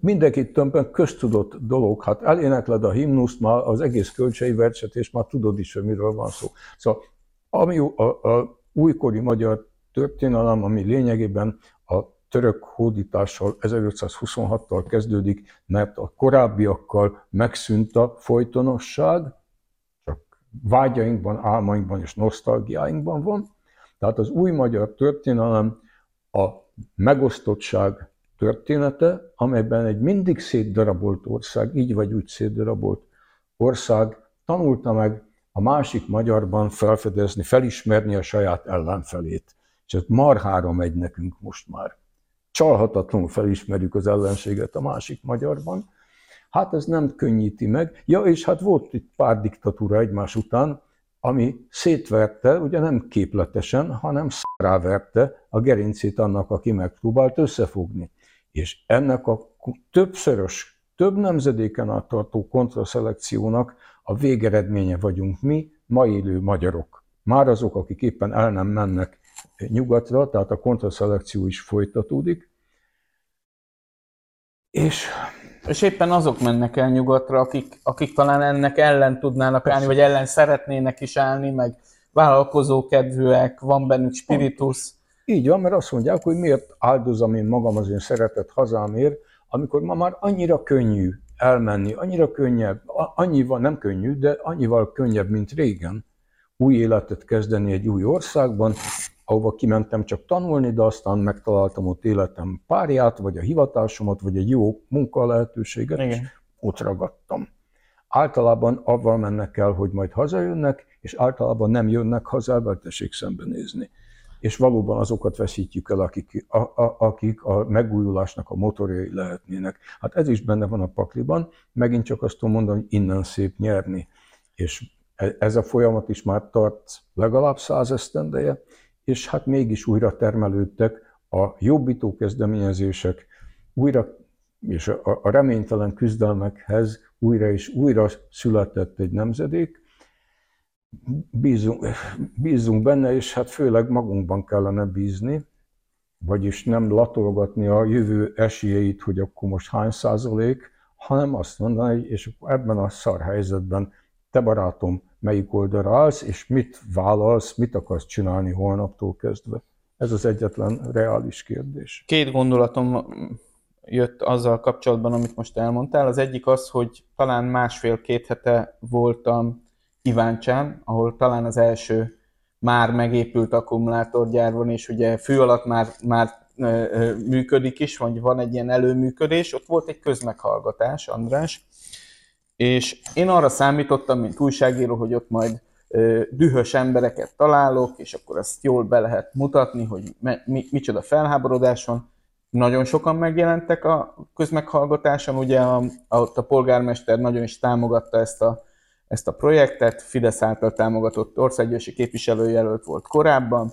mindenki többen köztudott dolog. Hát elénekled a himnuszt, már az egész kölcsei verset, és már tudod is, hogy miről van szó. Szóval ami a, a újkori magyar történelem, ami lényegében a török hódítással 1526-tal kezdődik, mert a korábbiakkal megszűnt a folytonosság, vágyainkban, álmainkban és nosztalgiáinkban van. Tehát az új magyar történelem a megosztottság története, amelyben egy mindig szétdarabolt ország, így vagy úgy szétdarabolt ország tanulta meg a másik magyarban felfedezni, felismerni a saját ellenfelét. És ez marhára megy nekünk most már. Csalhatatlanul felismerjük az ellenséget a másik magyarban, Hát ez nem könnyíti meg. Ja, és hát volt itt pár diktatúra egymás után, ami szétverte, ugye nem képletesen, hanem ráverte a gerincét annak, aki megpróbált összefogni. És ennek a többszörös, több nemzedéken át tartó kontraszelekciónak a végeredménye vagyunk mi, ma élő magyarok. Már azok, akik éppen el nem mennek nyugatra, tehát a kontraszelekció is folytatódik. És és éppen azok mennek el nyugatra, akik, akik talán ennek ellen tudnának Persze. állni, vagy ellen szeretnének is állni, meg vállalkozókedvűek, van bennük spiritus. Így van, mert azt mondják, hogy miért áldozom én magam az én szeretett hazámért, amikor ma már annyira könnyű elmenni, annyira könnyebb, annyival nem könnyű, de annyival könnyebb, mint régen, új életet kezdeni egy új országban, ahova kimentem csak tanulni, de aztán megtaláltam ott életem párját, vagy a hivatásomat, vagy egy jó munka lehetőséget, Igen. és ott ragadtam. Általában avval mennek el, hogy majd hazajönnek, és általában nem jönnek haza, mert tessék szembenézni. És valóban azokat veszítjük el, akik a, a, akik a megújulásnak a motorjai lehetnének. Hát ez is benne van a pakliban, megint csak azt tudom mondani, hogy innen szép nyerni. És e, ez a folyamat is már tart legalább száz esztendeje, és hát mégis újra termelődtek a jobbító kezdeményezések, újra és a, a reménytelen küzdelmekhez újra és újra született egy nemzedék. Bízunk, bízunk benne, és hát főleg magunkban kellene bízni, vagyis nem latolgatni a jövő esélyeit, hogy akkor most hány százalék, hanem azt mondani, és ebben a szar helyzetben te barátom, melyik oldalra állsz, és mit vállalsz, mit akarsz csinálni holnaptól kezdve. Ez az egyetlen reális kérdés. Két gondolatom jött azzal kapcsolatban, amit most elmondtál. Az egyik az, hogy talán másfél-két hete voltam Iváncsán, ahol talán az első már megépült akkumulátorgyár van, és ugye fő alatt már, már működik is, vagy van egy ilyen előműködés. Ott volt egy közmeghallgatás, András, és én arra számítottam, mint újságíró, hogy ott majd dühös embereket találok, és akkor ezt jól be lehet mutatni, hogy mi, micsoda felháborodás van. Nagyon sokan megjelentek a közmeghallgatáson, ugye a, a, a polgármester nagyon is támogatta ezt a, ezt a projektet, Fidesz által támogatott országgyűlési képviselőjelölt volt korábban.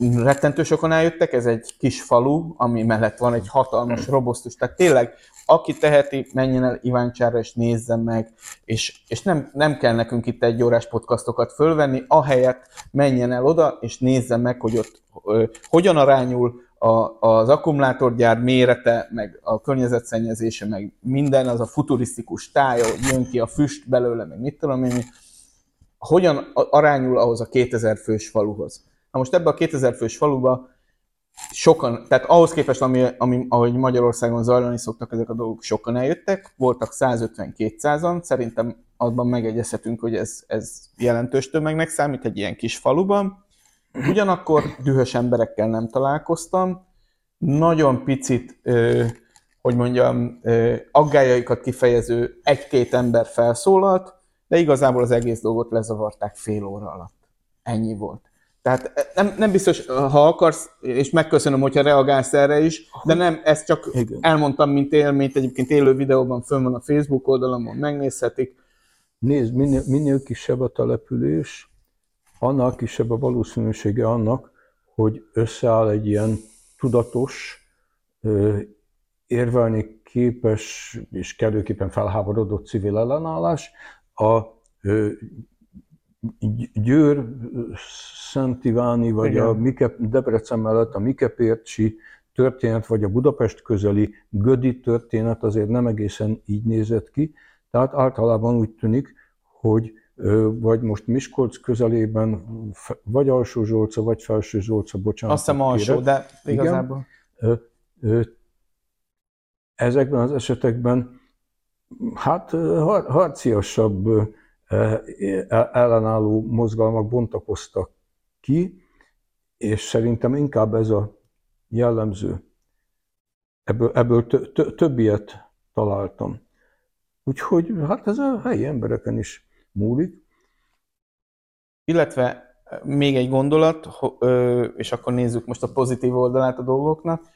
Rettentő sokan eljöttek, ez egy kis falu, ami mellett van egy hatalmas robosztus, tehát tényleg aki teheti, menjen el Iváncsára és nézzen meg, és, és nem, nem kell nekünk itt egy órás podcastokat fölvenni, ahelyett menjen el oda, és nézzen meg, hogy ott ö, hogyan arányul a, az akkumulátorgyár mérete, meg a környezetszennyezése, meg minden, az a futurisztikus táj, hogy jön ki a füst belőle, meg mit tudom én, hogyan arányul ahhoz a 2000 fős faluhoz. Na most ebbe a 2000 fős faluba sokan, tehát ahhoz képest, ami, ami, ahogy Magyarországon zajlani szoktak ezek a dolgok, sokan eljöttek, voltak 150-200-an, szerintem abban megegyezhetünk, hogy ez, ez jelentős tömegnek számít egy ilyen kis faluban. Ugyanakkor dühös emberekkel nem találkoztam, nagyon picit, hogy mondjam, ö, aggájaikat kifejező egy-két ember felszólalt, de igazából az egész dolgot lezavarták fél óra alatt. Ennyi volt. Tehát eh, nem, nem biztos, ha akarsz, és megköszönöm, hogyha reagálsz erre is, de nem, ezt csak Igen. elmondtam, mint élményt, egyébként élő videóban fönn van a Facebook oldalamon, megnézhetik. Nézd, minél, minél kisebb a település, annál kisebb a valószínűsége annak, hogy összeáll egy ilyen tudatos, érvelni képes és kellőképpen felháborodott civil ellenállás a Győr, Szent Iváni, vagy Igen. a Mike, Debrecen mellett a Mikepércsi történet, vagy a Budapest közeli Gödi történet azért nem egészen így nézett ki. Tehát általában úgy tűnik, hogy vagy most Miskolc közelében, vagy Alsó Zsolca, vagy Felső Zsolca, bocsánat. Azt hiszem alsó, de igazából. Igen, ezekben az esetekben hát harciasabb ellenálló mozgalmak bontakoztak ki, és szerintem inkább ez a jellemző. Ebből, ebből több ilyet találtam. Úgyhogy hát ez a helyi embereken is múlik. Illetve még egy gondolat, és akkor nézzük most a pozitív oldalát a dolgoknak.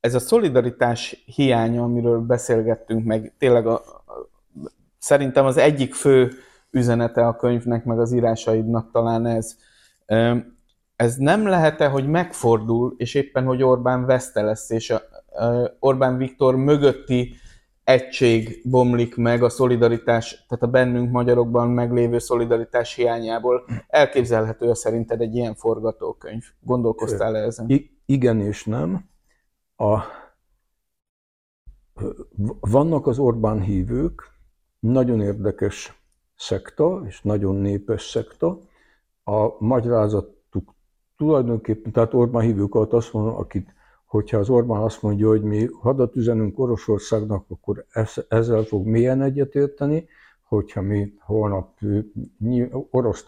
Ez a szolidaritás hiánya, amiről beszélgettünk, meg tényleg a, szerintem az egyik fő üzenete a könyvnek, meg az írásaidnak talán ez. Ez nem lehet-e, hogy megfordul, és éppen, hogy Orbán veszte lesz, és Orbán Viktor mögötti egység bomlik meg a szolidaritás, tehát a bennünk magyarokban meglévő szolidaritás hiányából. Elképzelhető szerinted egy ilyen forgatókönyv? Gondolkoztál -e ezen? I- igen és nem. A, vannak az Orbán hívők, nagyon érdekes szekta, és nagyon népes szekta. A magyarázatuk tulajdonképpen, tehát Orbán hívők alatt azt mondom, akit hogyha az Orbán azt mondja, hogy mi hadat üzenünk Oroszországnak, akkor ezzel fog milyen egyetérteni, hogyha mi holnap orosz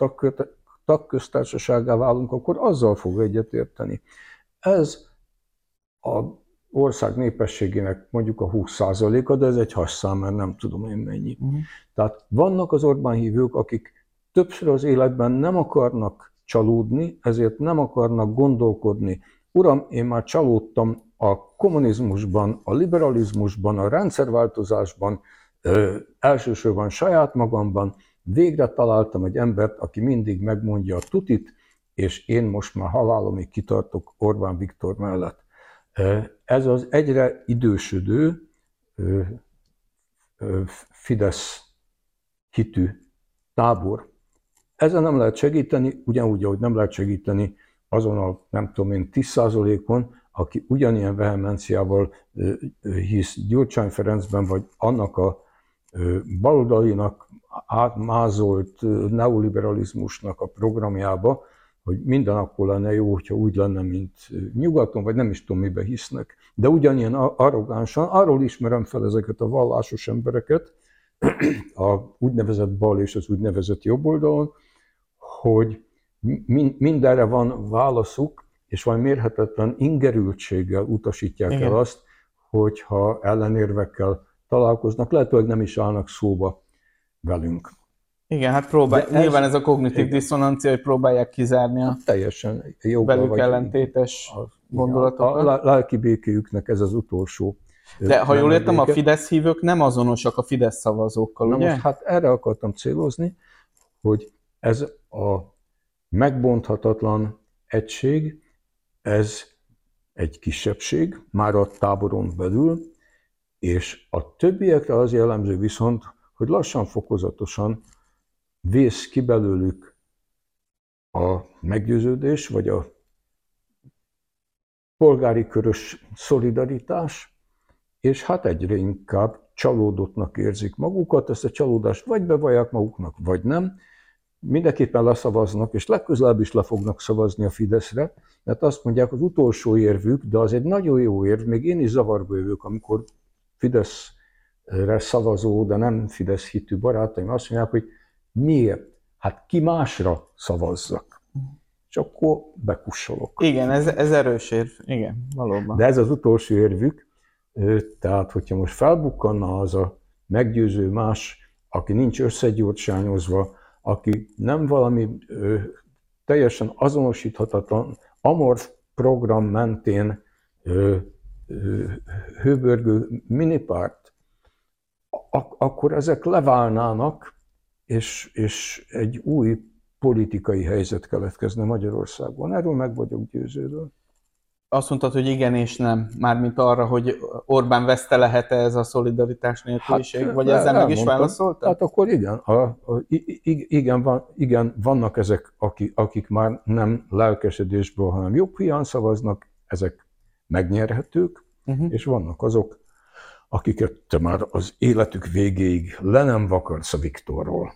tagköztársaságá válunk, akkor azzal fog egyetérteni. Ez a ország népességének mondjuk a 20%-a, de ez egy hasszám, mert nem tudom én mennyi. Uh-huh. Tehát vannak az Orbán hívők, akik többször az életben nem akarnak csalódni, ezért nem akarnak gondolkodni. Uram, én már csalódtam a kommunizmusban, a liberalizmusban, a rendszerváltozásban, ö, elsősorban saját magamban, végre találtam egy embert, aki mindig megmondja a tutit, és én most már halálomig kitartok Orbán Viktor mellett. Ez az egyre idősödő Fidesz hitű tábor. Ezen nem lehet segíteni, ugyanúgy, ahogy nem lehet segíteni azon a, nem tudom én, 10%-on, aki ugyanilyen vehemenciával hisz Gyurcsány Ferencben, vagy annak a baloldalinak átmázolt neoliberalizmusnak a programjába, hogy minden akkor lenne jó, hogyha úgy lenne, mint nyugaton, vagy nem is tudom, mibe hisznek. De ugyanilyen arrogánsan, arról ismerem fel ezeket a vallásos embereket, a úgynevezett bal és az úgynevezett jobb oldalon, hogy mindenre van válaszuk, és valami mérhetetlen ingerültséggel utasítják Igen. el azt, hogyha ellenérvekkel találkoznak, lehetőleg nem is állnak szóba velünk. Igen, hát próbál, De nyilván ez, ez a kognitív igen. diszonancia, hogy próbálják kizárni a teljesen velük vagy ellentétes a, gondolatokat. A, lelki békéjüknek ez az utolsó. De ha jól értem, a Fidesz hívők nem azonosak a Fidesz szavazókkal, Na ugye? Most, hát erre akartam célozni, hogy ez a megbonthatatlan egység, ez egy kisebbség, már a táboron belül, és a többiekre az jellemző viszont, hogy lassan, fokozatosan vész ki belőlük a meggyőződés, vagy a polgári körös szolidaritás, és hát egyre inkább csalódottnak érzik magukat, ezt a csalódást vagy bevallják maguknak, vagy nem. Mindenképpen leszavaznak, és legközelebb is le fognak szavazni a Fideszre, mert azt mondják, az utolsó érvük, de az egy nagyon jó érv, még én is zavarba jövök, amikor Fideszre szavazó, de nem Fidesz hitű barátaim azt mondják, hogy Miért? Hát ki másra szavazzak. Akkor bekussolok. Igen, ez, ez erős érv. Igen, valóban. De ez az utolsó érvük, tehát hogyha most felbukkanna az a meggyőző más, aki nincs összegyurcsányozva, aki nem valami ö, teljesen azonosíthatatlan, amorf program mentén ö, ö, hőbörgő minipárt, ak- akkor ezek leválnának, és, és egy új politikai helyzet keletkezne Magyarországon. Erről meg vagyok győződve. Azt mondtad, hogy igen és nem, mármint arra, hogy Orbán veszte lehet-e ez a szolidaritás nélküliség, hát, vagy ezzel meg is válaszoltad? Hát akkor igen, a, a, igen, van, igen, vannak ezek, akik, akik már nem lelkesedésből, hanem jobb hiány szavaznak, ezek megnyerhetők, uh-huh. és vannak azok, akiket te már az életük végéig le nem vakarsz a Viktorról.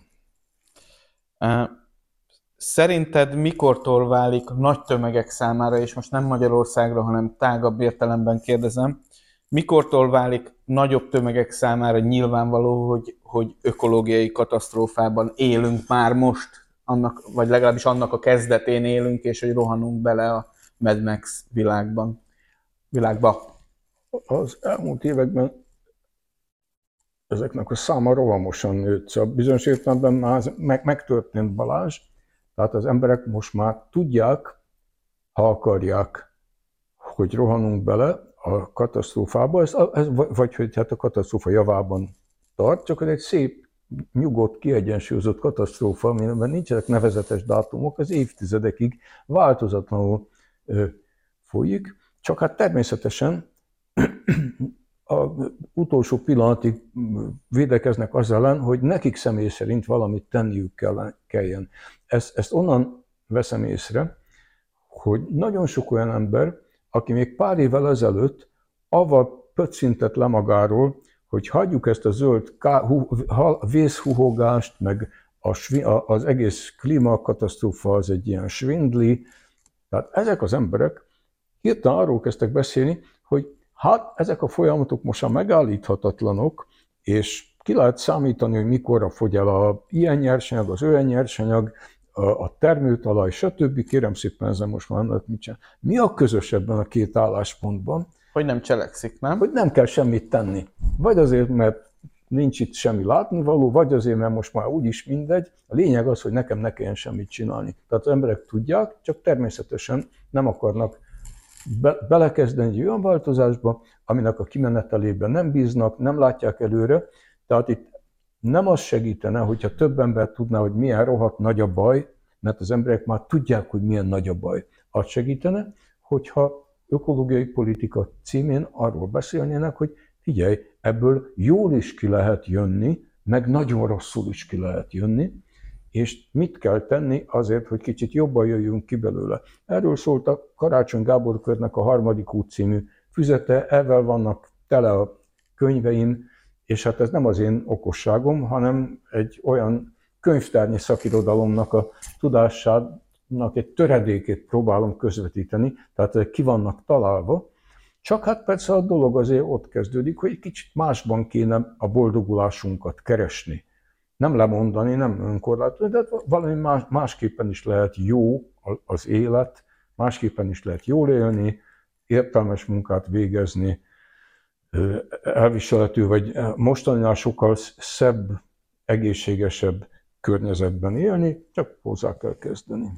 Szerinted mikortól válik nagy tömegek számára, és most nem Magyarországra, hanem tágabb értelemben kérdezem, mikortól válik nagyobb tömegek számára nyilvánvaló, hogy, hogy ökológiai katasztrófában élünk már most, annak, vagy legalábbis annak a kezdetén élünk, és hogy rohanunk bele a Mad Max világban, világba? Az elmúlt években ezeknek a száma rohamosan nőtt. Szóval bizonyos értelemben már meg, megtörtént Balázs, tehát az emberek most már tudják, ha akarják, hogy rohanunk bele a katasztrófába, ez, ez, vagy hogy hát a katasztrófa javában tart, csak egy szép, nyugodt, kiegyensúlyozott katasztrófa, amiben nincsenek nevezetes dátumok, az évtizedekig változatlanul ö, folyik, csak hát természetesen a utolsó pillanatig védekeznek az ellen, hogy nekik személy szerint valamit tenniük kell, kelljen. Ezt, ezt onnan veszem észre, hogy nagyon sok olyan ember, aki még pár évvel ezelőtt avval pöccintett le magáról, hogy hagyjuk ezt a zöld ká, hu, vészhuhogást, meg a, az egész klímakatasztrófa az egy ilyen svindli. Tehát ezek az emberek hirtelen arról kezdtek beszélni, hogy hát ezek a folyamatok most már megállíthatatlanok, és ki lehet számítani, hogy mikorra fogy el a ilyen nyersanyag, az olyan nyersanyag, a termőtalaj, stb. Kérem szépen ezen most már mit csinál. Mi a közös ebben a két álláspontban? Hogy nem cselekszik, nem? Hogy nem kell semmit tenni. Vagy azért, mert nincs itt semmi látnivaló, vagy azért, mert most már úgyis mindegy. A lényeg az, hogy nekem ne kelljen semmit csinálni. Tehát az emberek tudják, csak természetesen nem akarnak be, belekezdeni egy olyan változásba, aminek a kimenetelében nem bíznak, nem látják előre. Tehát itt nem az segítene, hogyha több ember tudná, hogy milyen rohadt nagy a baj, mert az emberek már tudják, hogy milyen nagy a baj. Az segítene, hogyha ökológiai politika címén arról beszélnének, hogy figyelj, ebből jól is ki lehet jönni, meg nagyon rosszul is ki lehet jönni, és mit kell tenni azért, hogy kicsit jobban jöjjünk ki belőle. Erről szólt a Karácsony Gábor körnek a harmadik út című füzete, ezzel vannak tele a könyveim, és hát ez nem az én okosságom, hanem egy olyan könyvtárnyi szakirodalomnak a tudásának egy töredékét próbálom közvetíteni, tehát ki vannak találva, csak hát persze a dolog azért ott kezdődik, hogy egy kicsit másban kéne a boldogulásunkat keresni. Nem lemondani, nem önkorlátozni, de valami más, másképpen is lehet jó az élet, másképpen is lehet jól élni, értelmes munkát végezni, elviselhető, vagy mostaninál sokkal szebb, egészségesebb környezetben élni, csak hozzá kell kezdeni.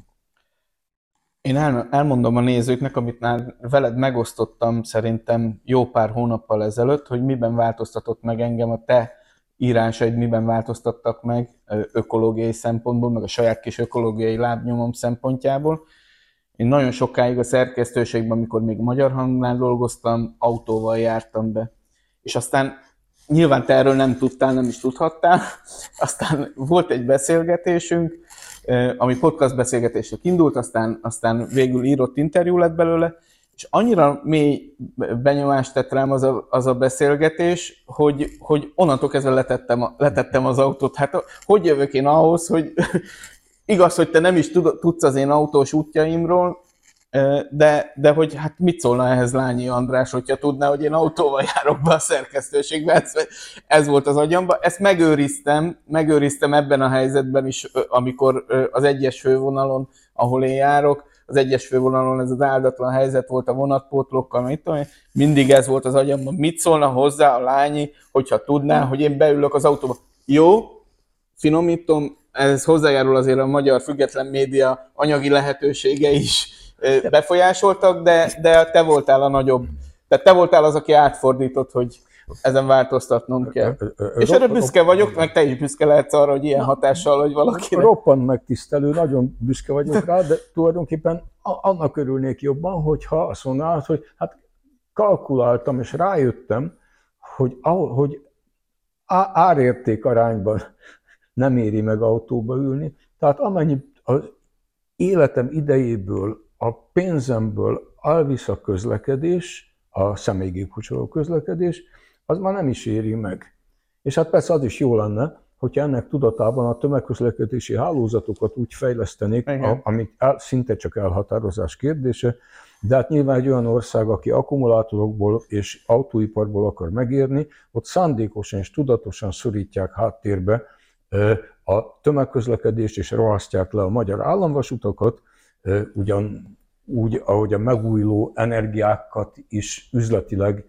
Én el, elmondom a nézőknek, amit már veled megosztottam szerintem jó pár hónappal ezelőtt, hogy miben változtatott meg engem a te írásaid, miben változtattak meg ökológiai szempontból, meg a saját kis ökológiai lábnyomom szempontjából. Én nagyon sokáig a szerkesztőségben, amikor még magyar hangnál dolgoztam, autóval jártam be. És aztán nyilván te erről nem tudtál, nem is tudhattál. Aztán volt egy beszélgetésünk, ami podcast beszélgetések indult, aztán, aztán végül írott interjú lett belőle, és annyira mély benyomást tett rám az a, az a beszélgetés, hogy, hogy onnantól kezdve letettem, letettem az autót. Hát hogy jövök én ahhoz, hogy igaz, hogy te nem is tud, tudsz az én autós útjaimról, de, de hogy hát mit szólna ehhez Lányi András, hogyha tudná, hogy én autóval járok be a szerkesztőségbe, ez, ez volt az agyamba. Ezt megőriztem, megőriztem ebben a helyzetben is, amikor az egyes fővonalon, ahol én járok, az egyes fővonalon ez az áldatlan helyzet volt a vonatpótlókkal, mit tudom mindig ez volt az agyamban. Mit szólna hozzá a lányi, hogyha tudná, hogy én beülök az autóba. Jó, finomítom, ez hozzájárul azért a magyar független média anyagi lehetősége is befolyásoltak, de, de te voltál a nagyobb. Tehát te voltál az, aki átfordított, hogy ezen változtatnom kell. És erre büszke vagyok, meg te is büszke lehetsz arra, hogy ilyen hatással, hogy valaki. Roppant megtisztelő, nagyon büszke vagyok rá, de tulajdonképpen annak örülnék jobban, hogyha azt mondanád, hogy hát kalkuláltam és rájöttem, hogy, hogy árérték arányban nem éri meg autóba ülni. Tehát amennyi az életem idejéből a pénzemből elvisz a közlekedés, a személygépkocsoló közlekedés, az már nem is éri meg. És hát persze az is jó lenne, hogyha ennek tudatában a tömegközlekedési hálózatokat úgy fejlesztenék, a, amit el, szinte csak elhatározás kérdése, de hát nyilván egy olyan ország, aki akkumulátorokból és autóiparból akar megérni, ott szándékosan és tudatosan szorítják háttérbe a tömegközlekedést, és rohasztják le a magyar államvasutakat, ugyan úgy, ahogy a megújuló energiákat is üzletileg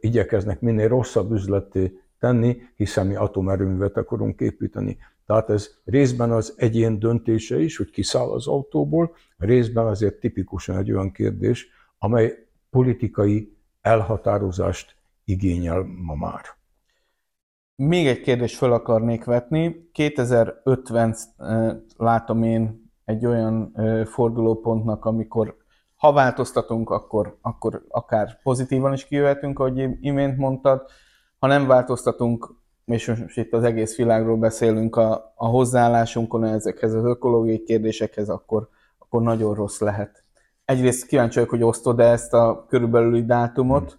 igyekeznek minél rosszabb üzleté tenni, hiszen mi atomerőművet akarunk építeni. Tehát ez részben az egyén döntése is, hogy kiszáll az autóból, részben azért tipikusan egy olyan kérdés, amely politikai elhatározást igényel ma már. Még egy kérdést fel akarnék vetni. 2050 látom én egy olyan fordulópontnak, amikor ha változtatunk, akkor, akkor akár pozitívan is kijöhetünk, ahogy imént mondtad, ha nem változtatunk, és most itt az egész világról beszélünk a, a hozzáállásunkon ezekhez az ökológiai kérdésekhez, akkor, akkor nagyon rossz lehet. Egyrészt kíváncsi vagyok, hogy osztod-e ezt a körülbelüli dátumot,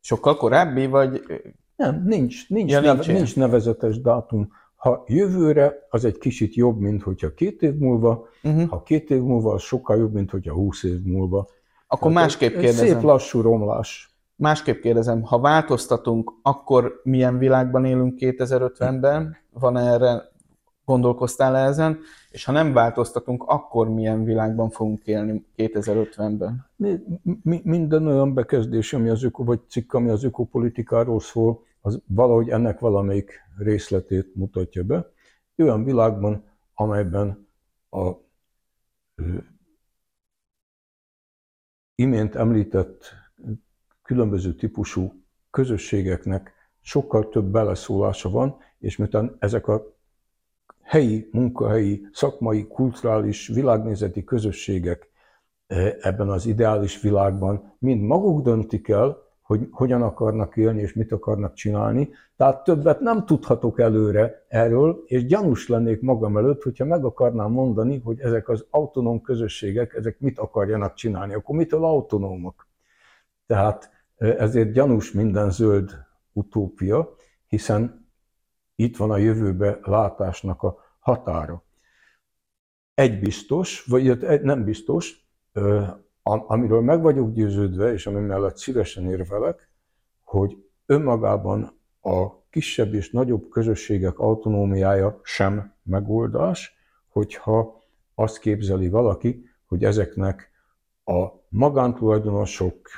sokkal korábbi, vagy... Nem, nincs, nincs, ja, neve, nincs nevezetes dátum. Ha jövőre, az egy kicsit jobb, mint hogyha két év múlva, uh-huh. ha két év múlva, az sokkal jobb, mint hogyha húsz év múlva. Akkor Tehát másképp egy kérdezem. Szép lassú romlás. Másképp kérdezem, ha változtatunk, akkor milyen világban élünk 2050-ben? Van erre, gondolkoztál -e ezen? És ha nem változtatunk, akkor milyen világban fogunk élni 2050-ben? Mi, mi, minden olyan bekezdés, ami az öko, vagy cikk, ami az ökopolitikáról szól, az valahogy ennek valamelyik részletét mutatja be. Olyan világban, amelyben a imént említett különböző típusú közösségeknek sokkal több beleszólása van, és miután ezek a helyi, munkahelyi, szakmai, kulturális, világnézeti közösségek eh, ebben az ideális világban mind maguk döntik el, hogy hogyan akarnak élni és mit akarnak csinálni. Tehát többet nem tudhatok előre erről, és gyanús lennék magam előtt, hogyha meg akarnám mondani, hogy ezek az autonóm közösségek, ezek mit akarjanak csinálni. Akkor mitől autonómok? Tehát ezért gyanús minden zöld utópia, hiszen itt van a jövőbe látásnak a határa. Egy biztos, vagy nem biztos, amiről meg vagyok győződve, és ami mellett szívesen érvelek, hogy önmagában a kisebb és nagyobb közösségek autonómiája sem megoldás, hogyha azt képzeli valaki, hogy ezeknek a magántulajdonosok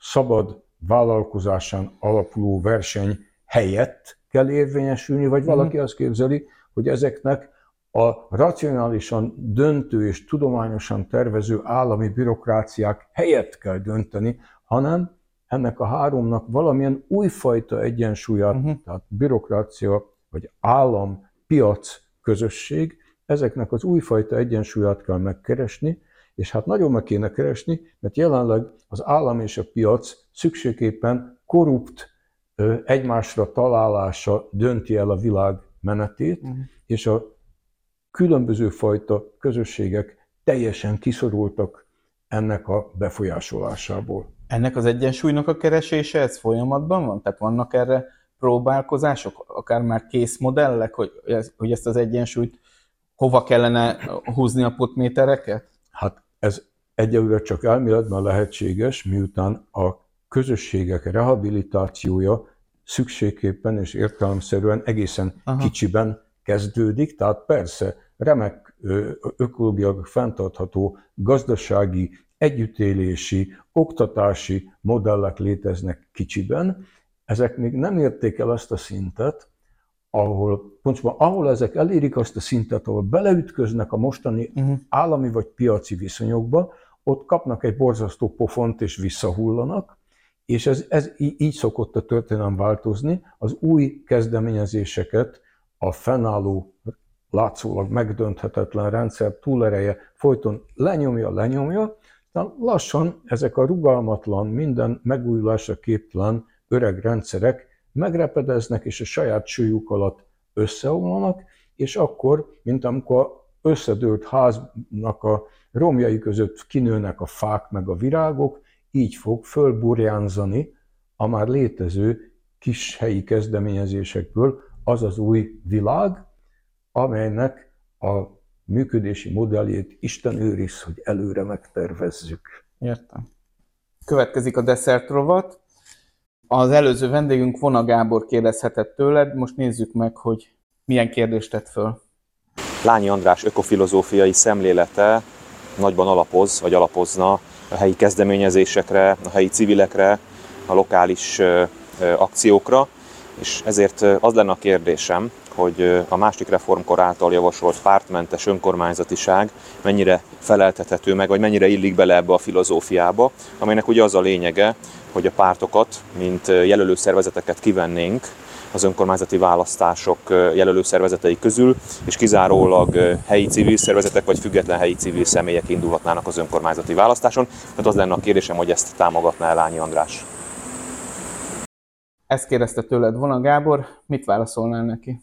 szabad vállalkozásán alapuló verseny helyett kell érvényesülni, vagy valaki azt képzeli, hogy ezeknek a racionálisan döntő és tudományosan tervező állami bürokráciák helyett kell dönteni, hanem ennek a háromnak valamilyen újfajta egyensúlyát, uh-huh. tehát bürokrácia, vagy állam, piac, közösség, ezeknek az újfajta egyensúlyát kell megkeresni, és hát nagyon meg kéne keresni, mert jelenleg az állam és a piac szükségképpen korrupt egymásra találása dönti el a világ menetét, uh-huh. és a különböző fajta közösségek teljesen kiszorultak ennek a befolyásolásából. Ennek az egyensúlynak a keresése, ez folyamatban van? Tehát vannak erre próbálkozások, akár már kész modellek, hogy, hogy ezt az egyensúlyt hova kellene húzni a potmétereket? Hát ez egyelőre csak elméletben lehetséges, miután a közösségek rehabilitációja szükségképpen és értelemszerűen egészen Aha. kicsiben kezdődik, tehát persze remek ökológiai fenntartható gazdasági, együttélési, oktatási modellek léteznek kicsiben, ezek még nem érték el azt a szintet, ahol, pontosabban ahol ezek elérik azt a szintet, ahol beleütköznek a mostani uh-huh. állami vagy piaci viszonyokba, ott kapnak egy borzasztó pofont és visszahullanak, és ez, ez így szokott a történelem változni. Az új kezdeményezéseket a fennálló, látszólag megdönthetetlen rendszer túlereje folyton lenyomja, lenyomja, de lassan ezek a rugalmatlan, minden megújulásra képtelen öreg rendszerek megrepedeznek, és a saját súlyuk alatt összeomlanak, és akkor, mint amikor összedőlt háznak a romjai között kinőnek a fák meg a virágok, így fog fölburjánzani a már létező kis helyi kezdeményezésekből az az új világ, amelynek a működési modelljét Isten őriz, hogy előre megtervezzük. Értem. Következik a desszert rovat. Az előző vendégünk Vona Gábor kérdezhetett tőled, most nézzük meg, hogy milyen kérdést tett föl. Lányi András ökofilozófiai szemlélete nagyban alapoz, vagy alapozna a helyi kezdeményezésekre, a helyi civilekre, a lokális akciókra, és ezért az lenne a kérdésem, hogy a másik reformkor által javasolt pártmentes önkormányzatiság mennyire feleltethető meg, vagy mennyire illik bele ebbe a filozófiába, amelynek ugye az a lényege, hogy a pártokat, mint jelölő szervezeteket kivennénk az önkormányzati választások jelölő szervezetei közül, és kizárólag helyi civil szervezetek vagy független helyi civil személyek indulhatnának az önkormányzati választáson. Tehát az lenne a kérdésem, hogy ezt támogatná Lányi András. Ezt kérdezte tőled volna Gábor, mit válaszolnál neki?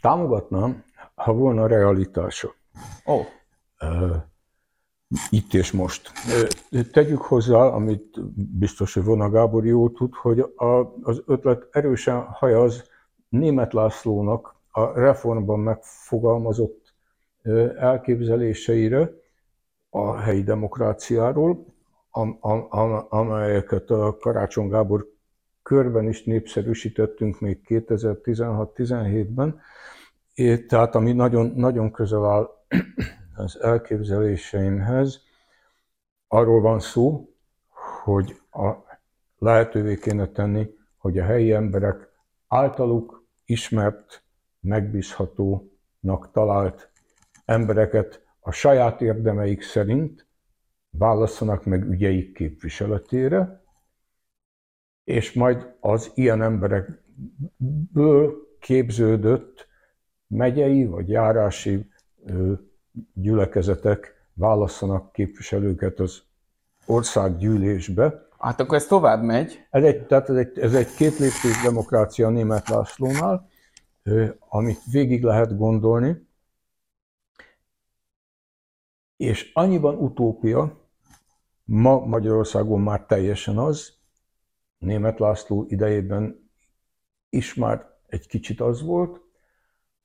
Támogatnám, ha volna realitása. Ó. Oh itt és most. Tegyük hozzá, amit biztos, hogy Vona Gábor jól tud, hogy a, az ötlet erősen hajaz német Lászlónak a reformban megfogalmazott elképzeléseire a helyi demokráciáról, am, am, amelyeket a Karácsony Gábor körben is népszerűsítettünk még 2016-17-ben, tehát ami nagyon, nagyon közel áll az elképzeléseimhez, arról van szó, hogy a lehetővé kéne tenni, hogy a helyi emberek általuk ismert, megbízhatónak talált embereket a saját érdemeik szerint válasszanak meg ügyeik képviseletére, és majd az ilyen emberekből képződött megyei vagy járási gyülekezetek válasszanak képviselőket az országgyűlésbe. Hát akkor ez tovább megy. Ez egy, tehát ez egy, ez egy két demokrácia német Lászlónál, amit végig lehet gondolni, és annyiban utópia, ma Magyarországon már teljesen az, német László idejében is már egy kicsit az volt,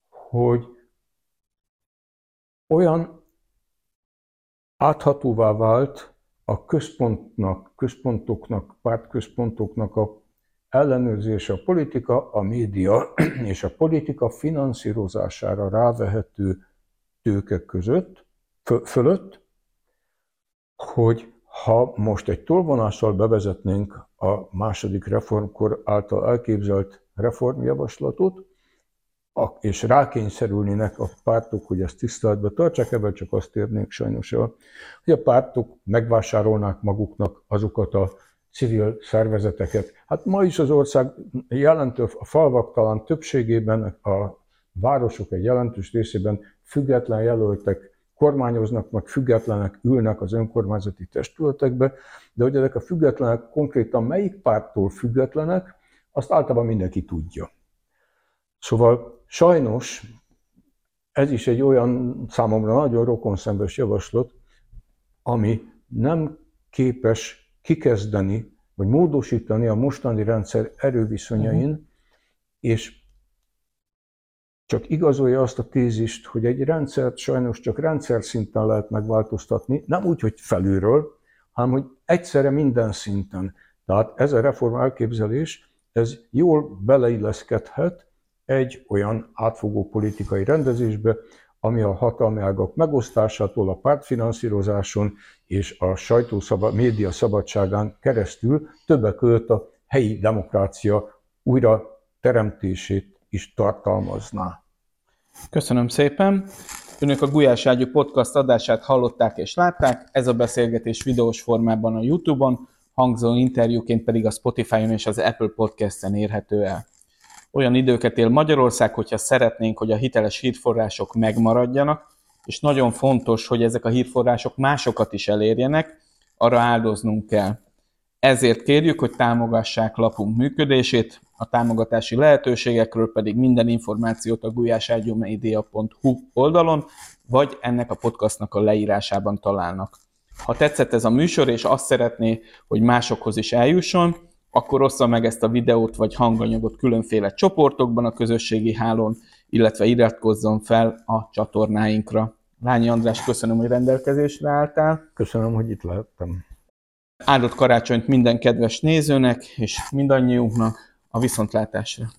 hogy olyan áthatóvá vált a központnak, központoknak, pártközpontoknak a ellenőrzése a politika, a média és a politika finanszírozására rávehető tőke között, fölött, hogy ha most egy tolvonással bevezetnénk a második reformkor által elképzelt reformjavaslatot, és rákényszerülnének a pártok, hogy ezt tiszteletbe tartsák, ebben csak azt érnék sajnos hogy a pártok megvásárolnák maguknak azokat a civil szervezeteket. Hát ma is az ország jelentő, a falvak talán többségében, a városok egy jelentős részében független jelöltek kormányoznak, meg függetlenek ülnek az önkormányzati testületekbe, de hogy ezek a függetlenek konkrétan melyik párttól függetlenek, azt általában mindenki tudja. Szóval sajnos ez is egy olyan számomra nagyon rokonszembes javaslat, ami nem képes kikezdeni, vagy módosítani a mostani rendszer erőviszonyain, uh-huh. és csak igazolja azt a tézist, hogy egy rendszert sajnos csak rendszer szinten lehet megváltoztatni, nem úgy, hogy felülről, hanem hogy egyszerre minden szinten. Tehát ez a reform elképzelés, ez jól beleilleszkedhet egy olyan átfogó politikai rendezésbe, ami a hatalmi ágak megosztásától a pártfinanszírozáson és a sajtószabad, média szabadságán keresztül többek között a helyi demokrácia újra teremtését is tartalmazná. Köszönöm szépen! Önök a Gulyás Ágyú podcast adását hallották és látták, ez a beszélgetés videós formában a YouTube-on, hangzó interjúként pedig a Spotify-on és az Apple Podcast-en érhető el. Olyan időket él Magyarország, hogyha szeretnénk, hogy a hiteles hírforrások megmaradjanak, és nagyon fontos, hogy ezek a hírforrások másokat is elérjenek, arra áldoznunk kell. Ezért kérjük, hogy támogassák lapunk működését, a támogatási lehetőségekről pedig minden információt a gulyáságyúmedia.hu oldalon, vagy ennek a podcastnak a leírásában találnak. Ha tetszett ez a műsor, és azt szeretné, hogy másokhoz is eljusson, akkor ossza meg ezt a videót vagy hanganyagot különféle csoportokban a közösségi hálón, illetve iratkozzon fel a csatornáinkra. Lányi András, köszönöm, hogy rendelkezésre álltál. Köszönöm, hogy itt lehettem. Áldott karácsonyt minden kedves nézőnek és mindannyiunknak a viszontlátásra.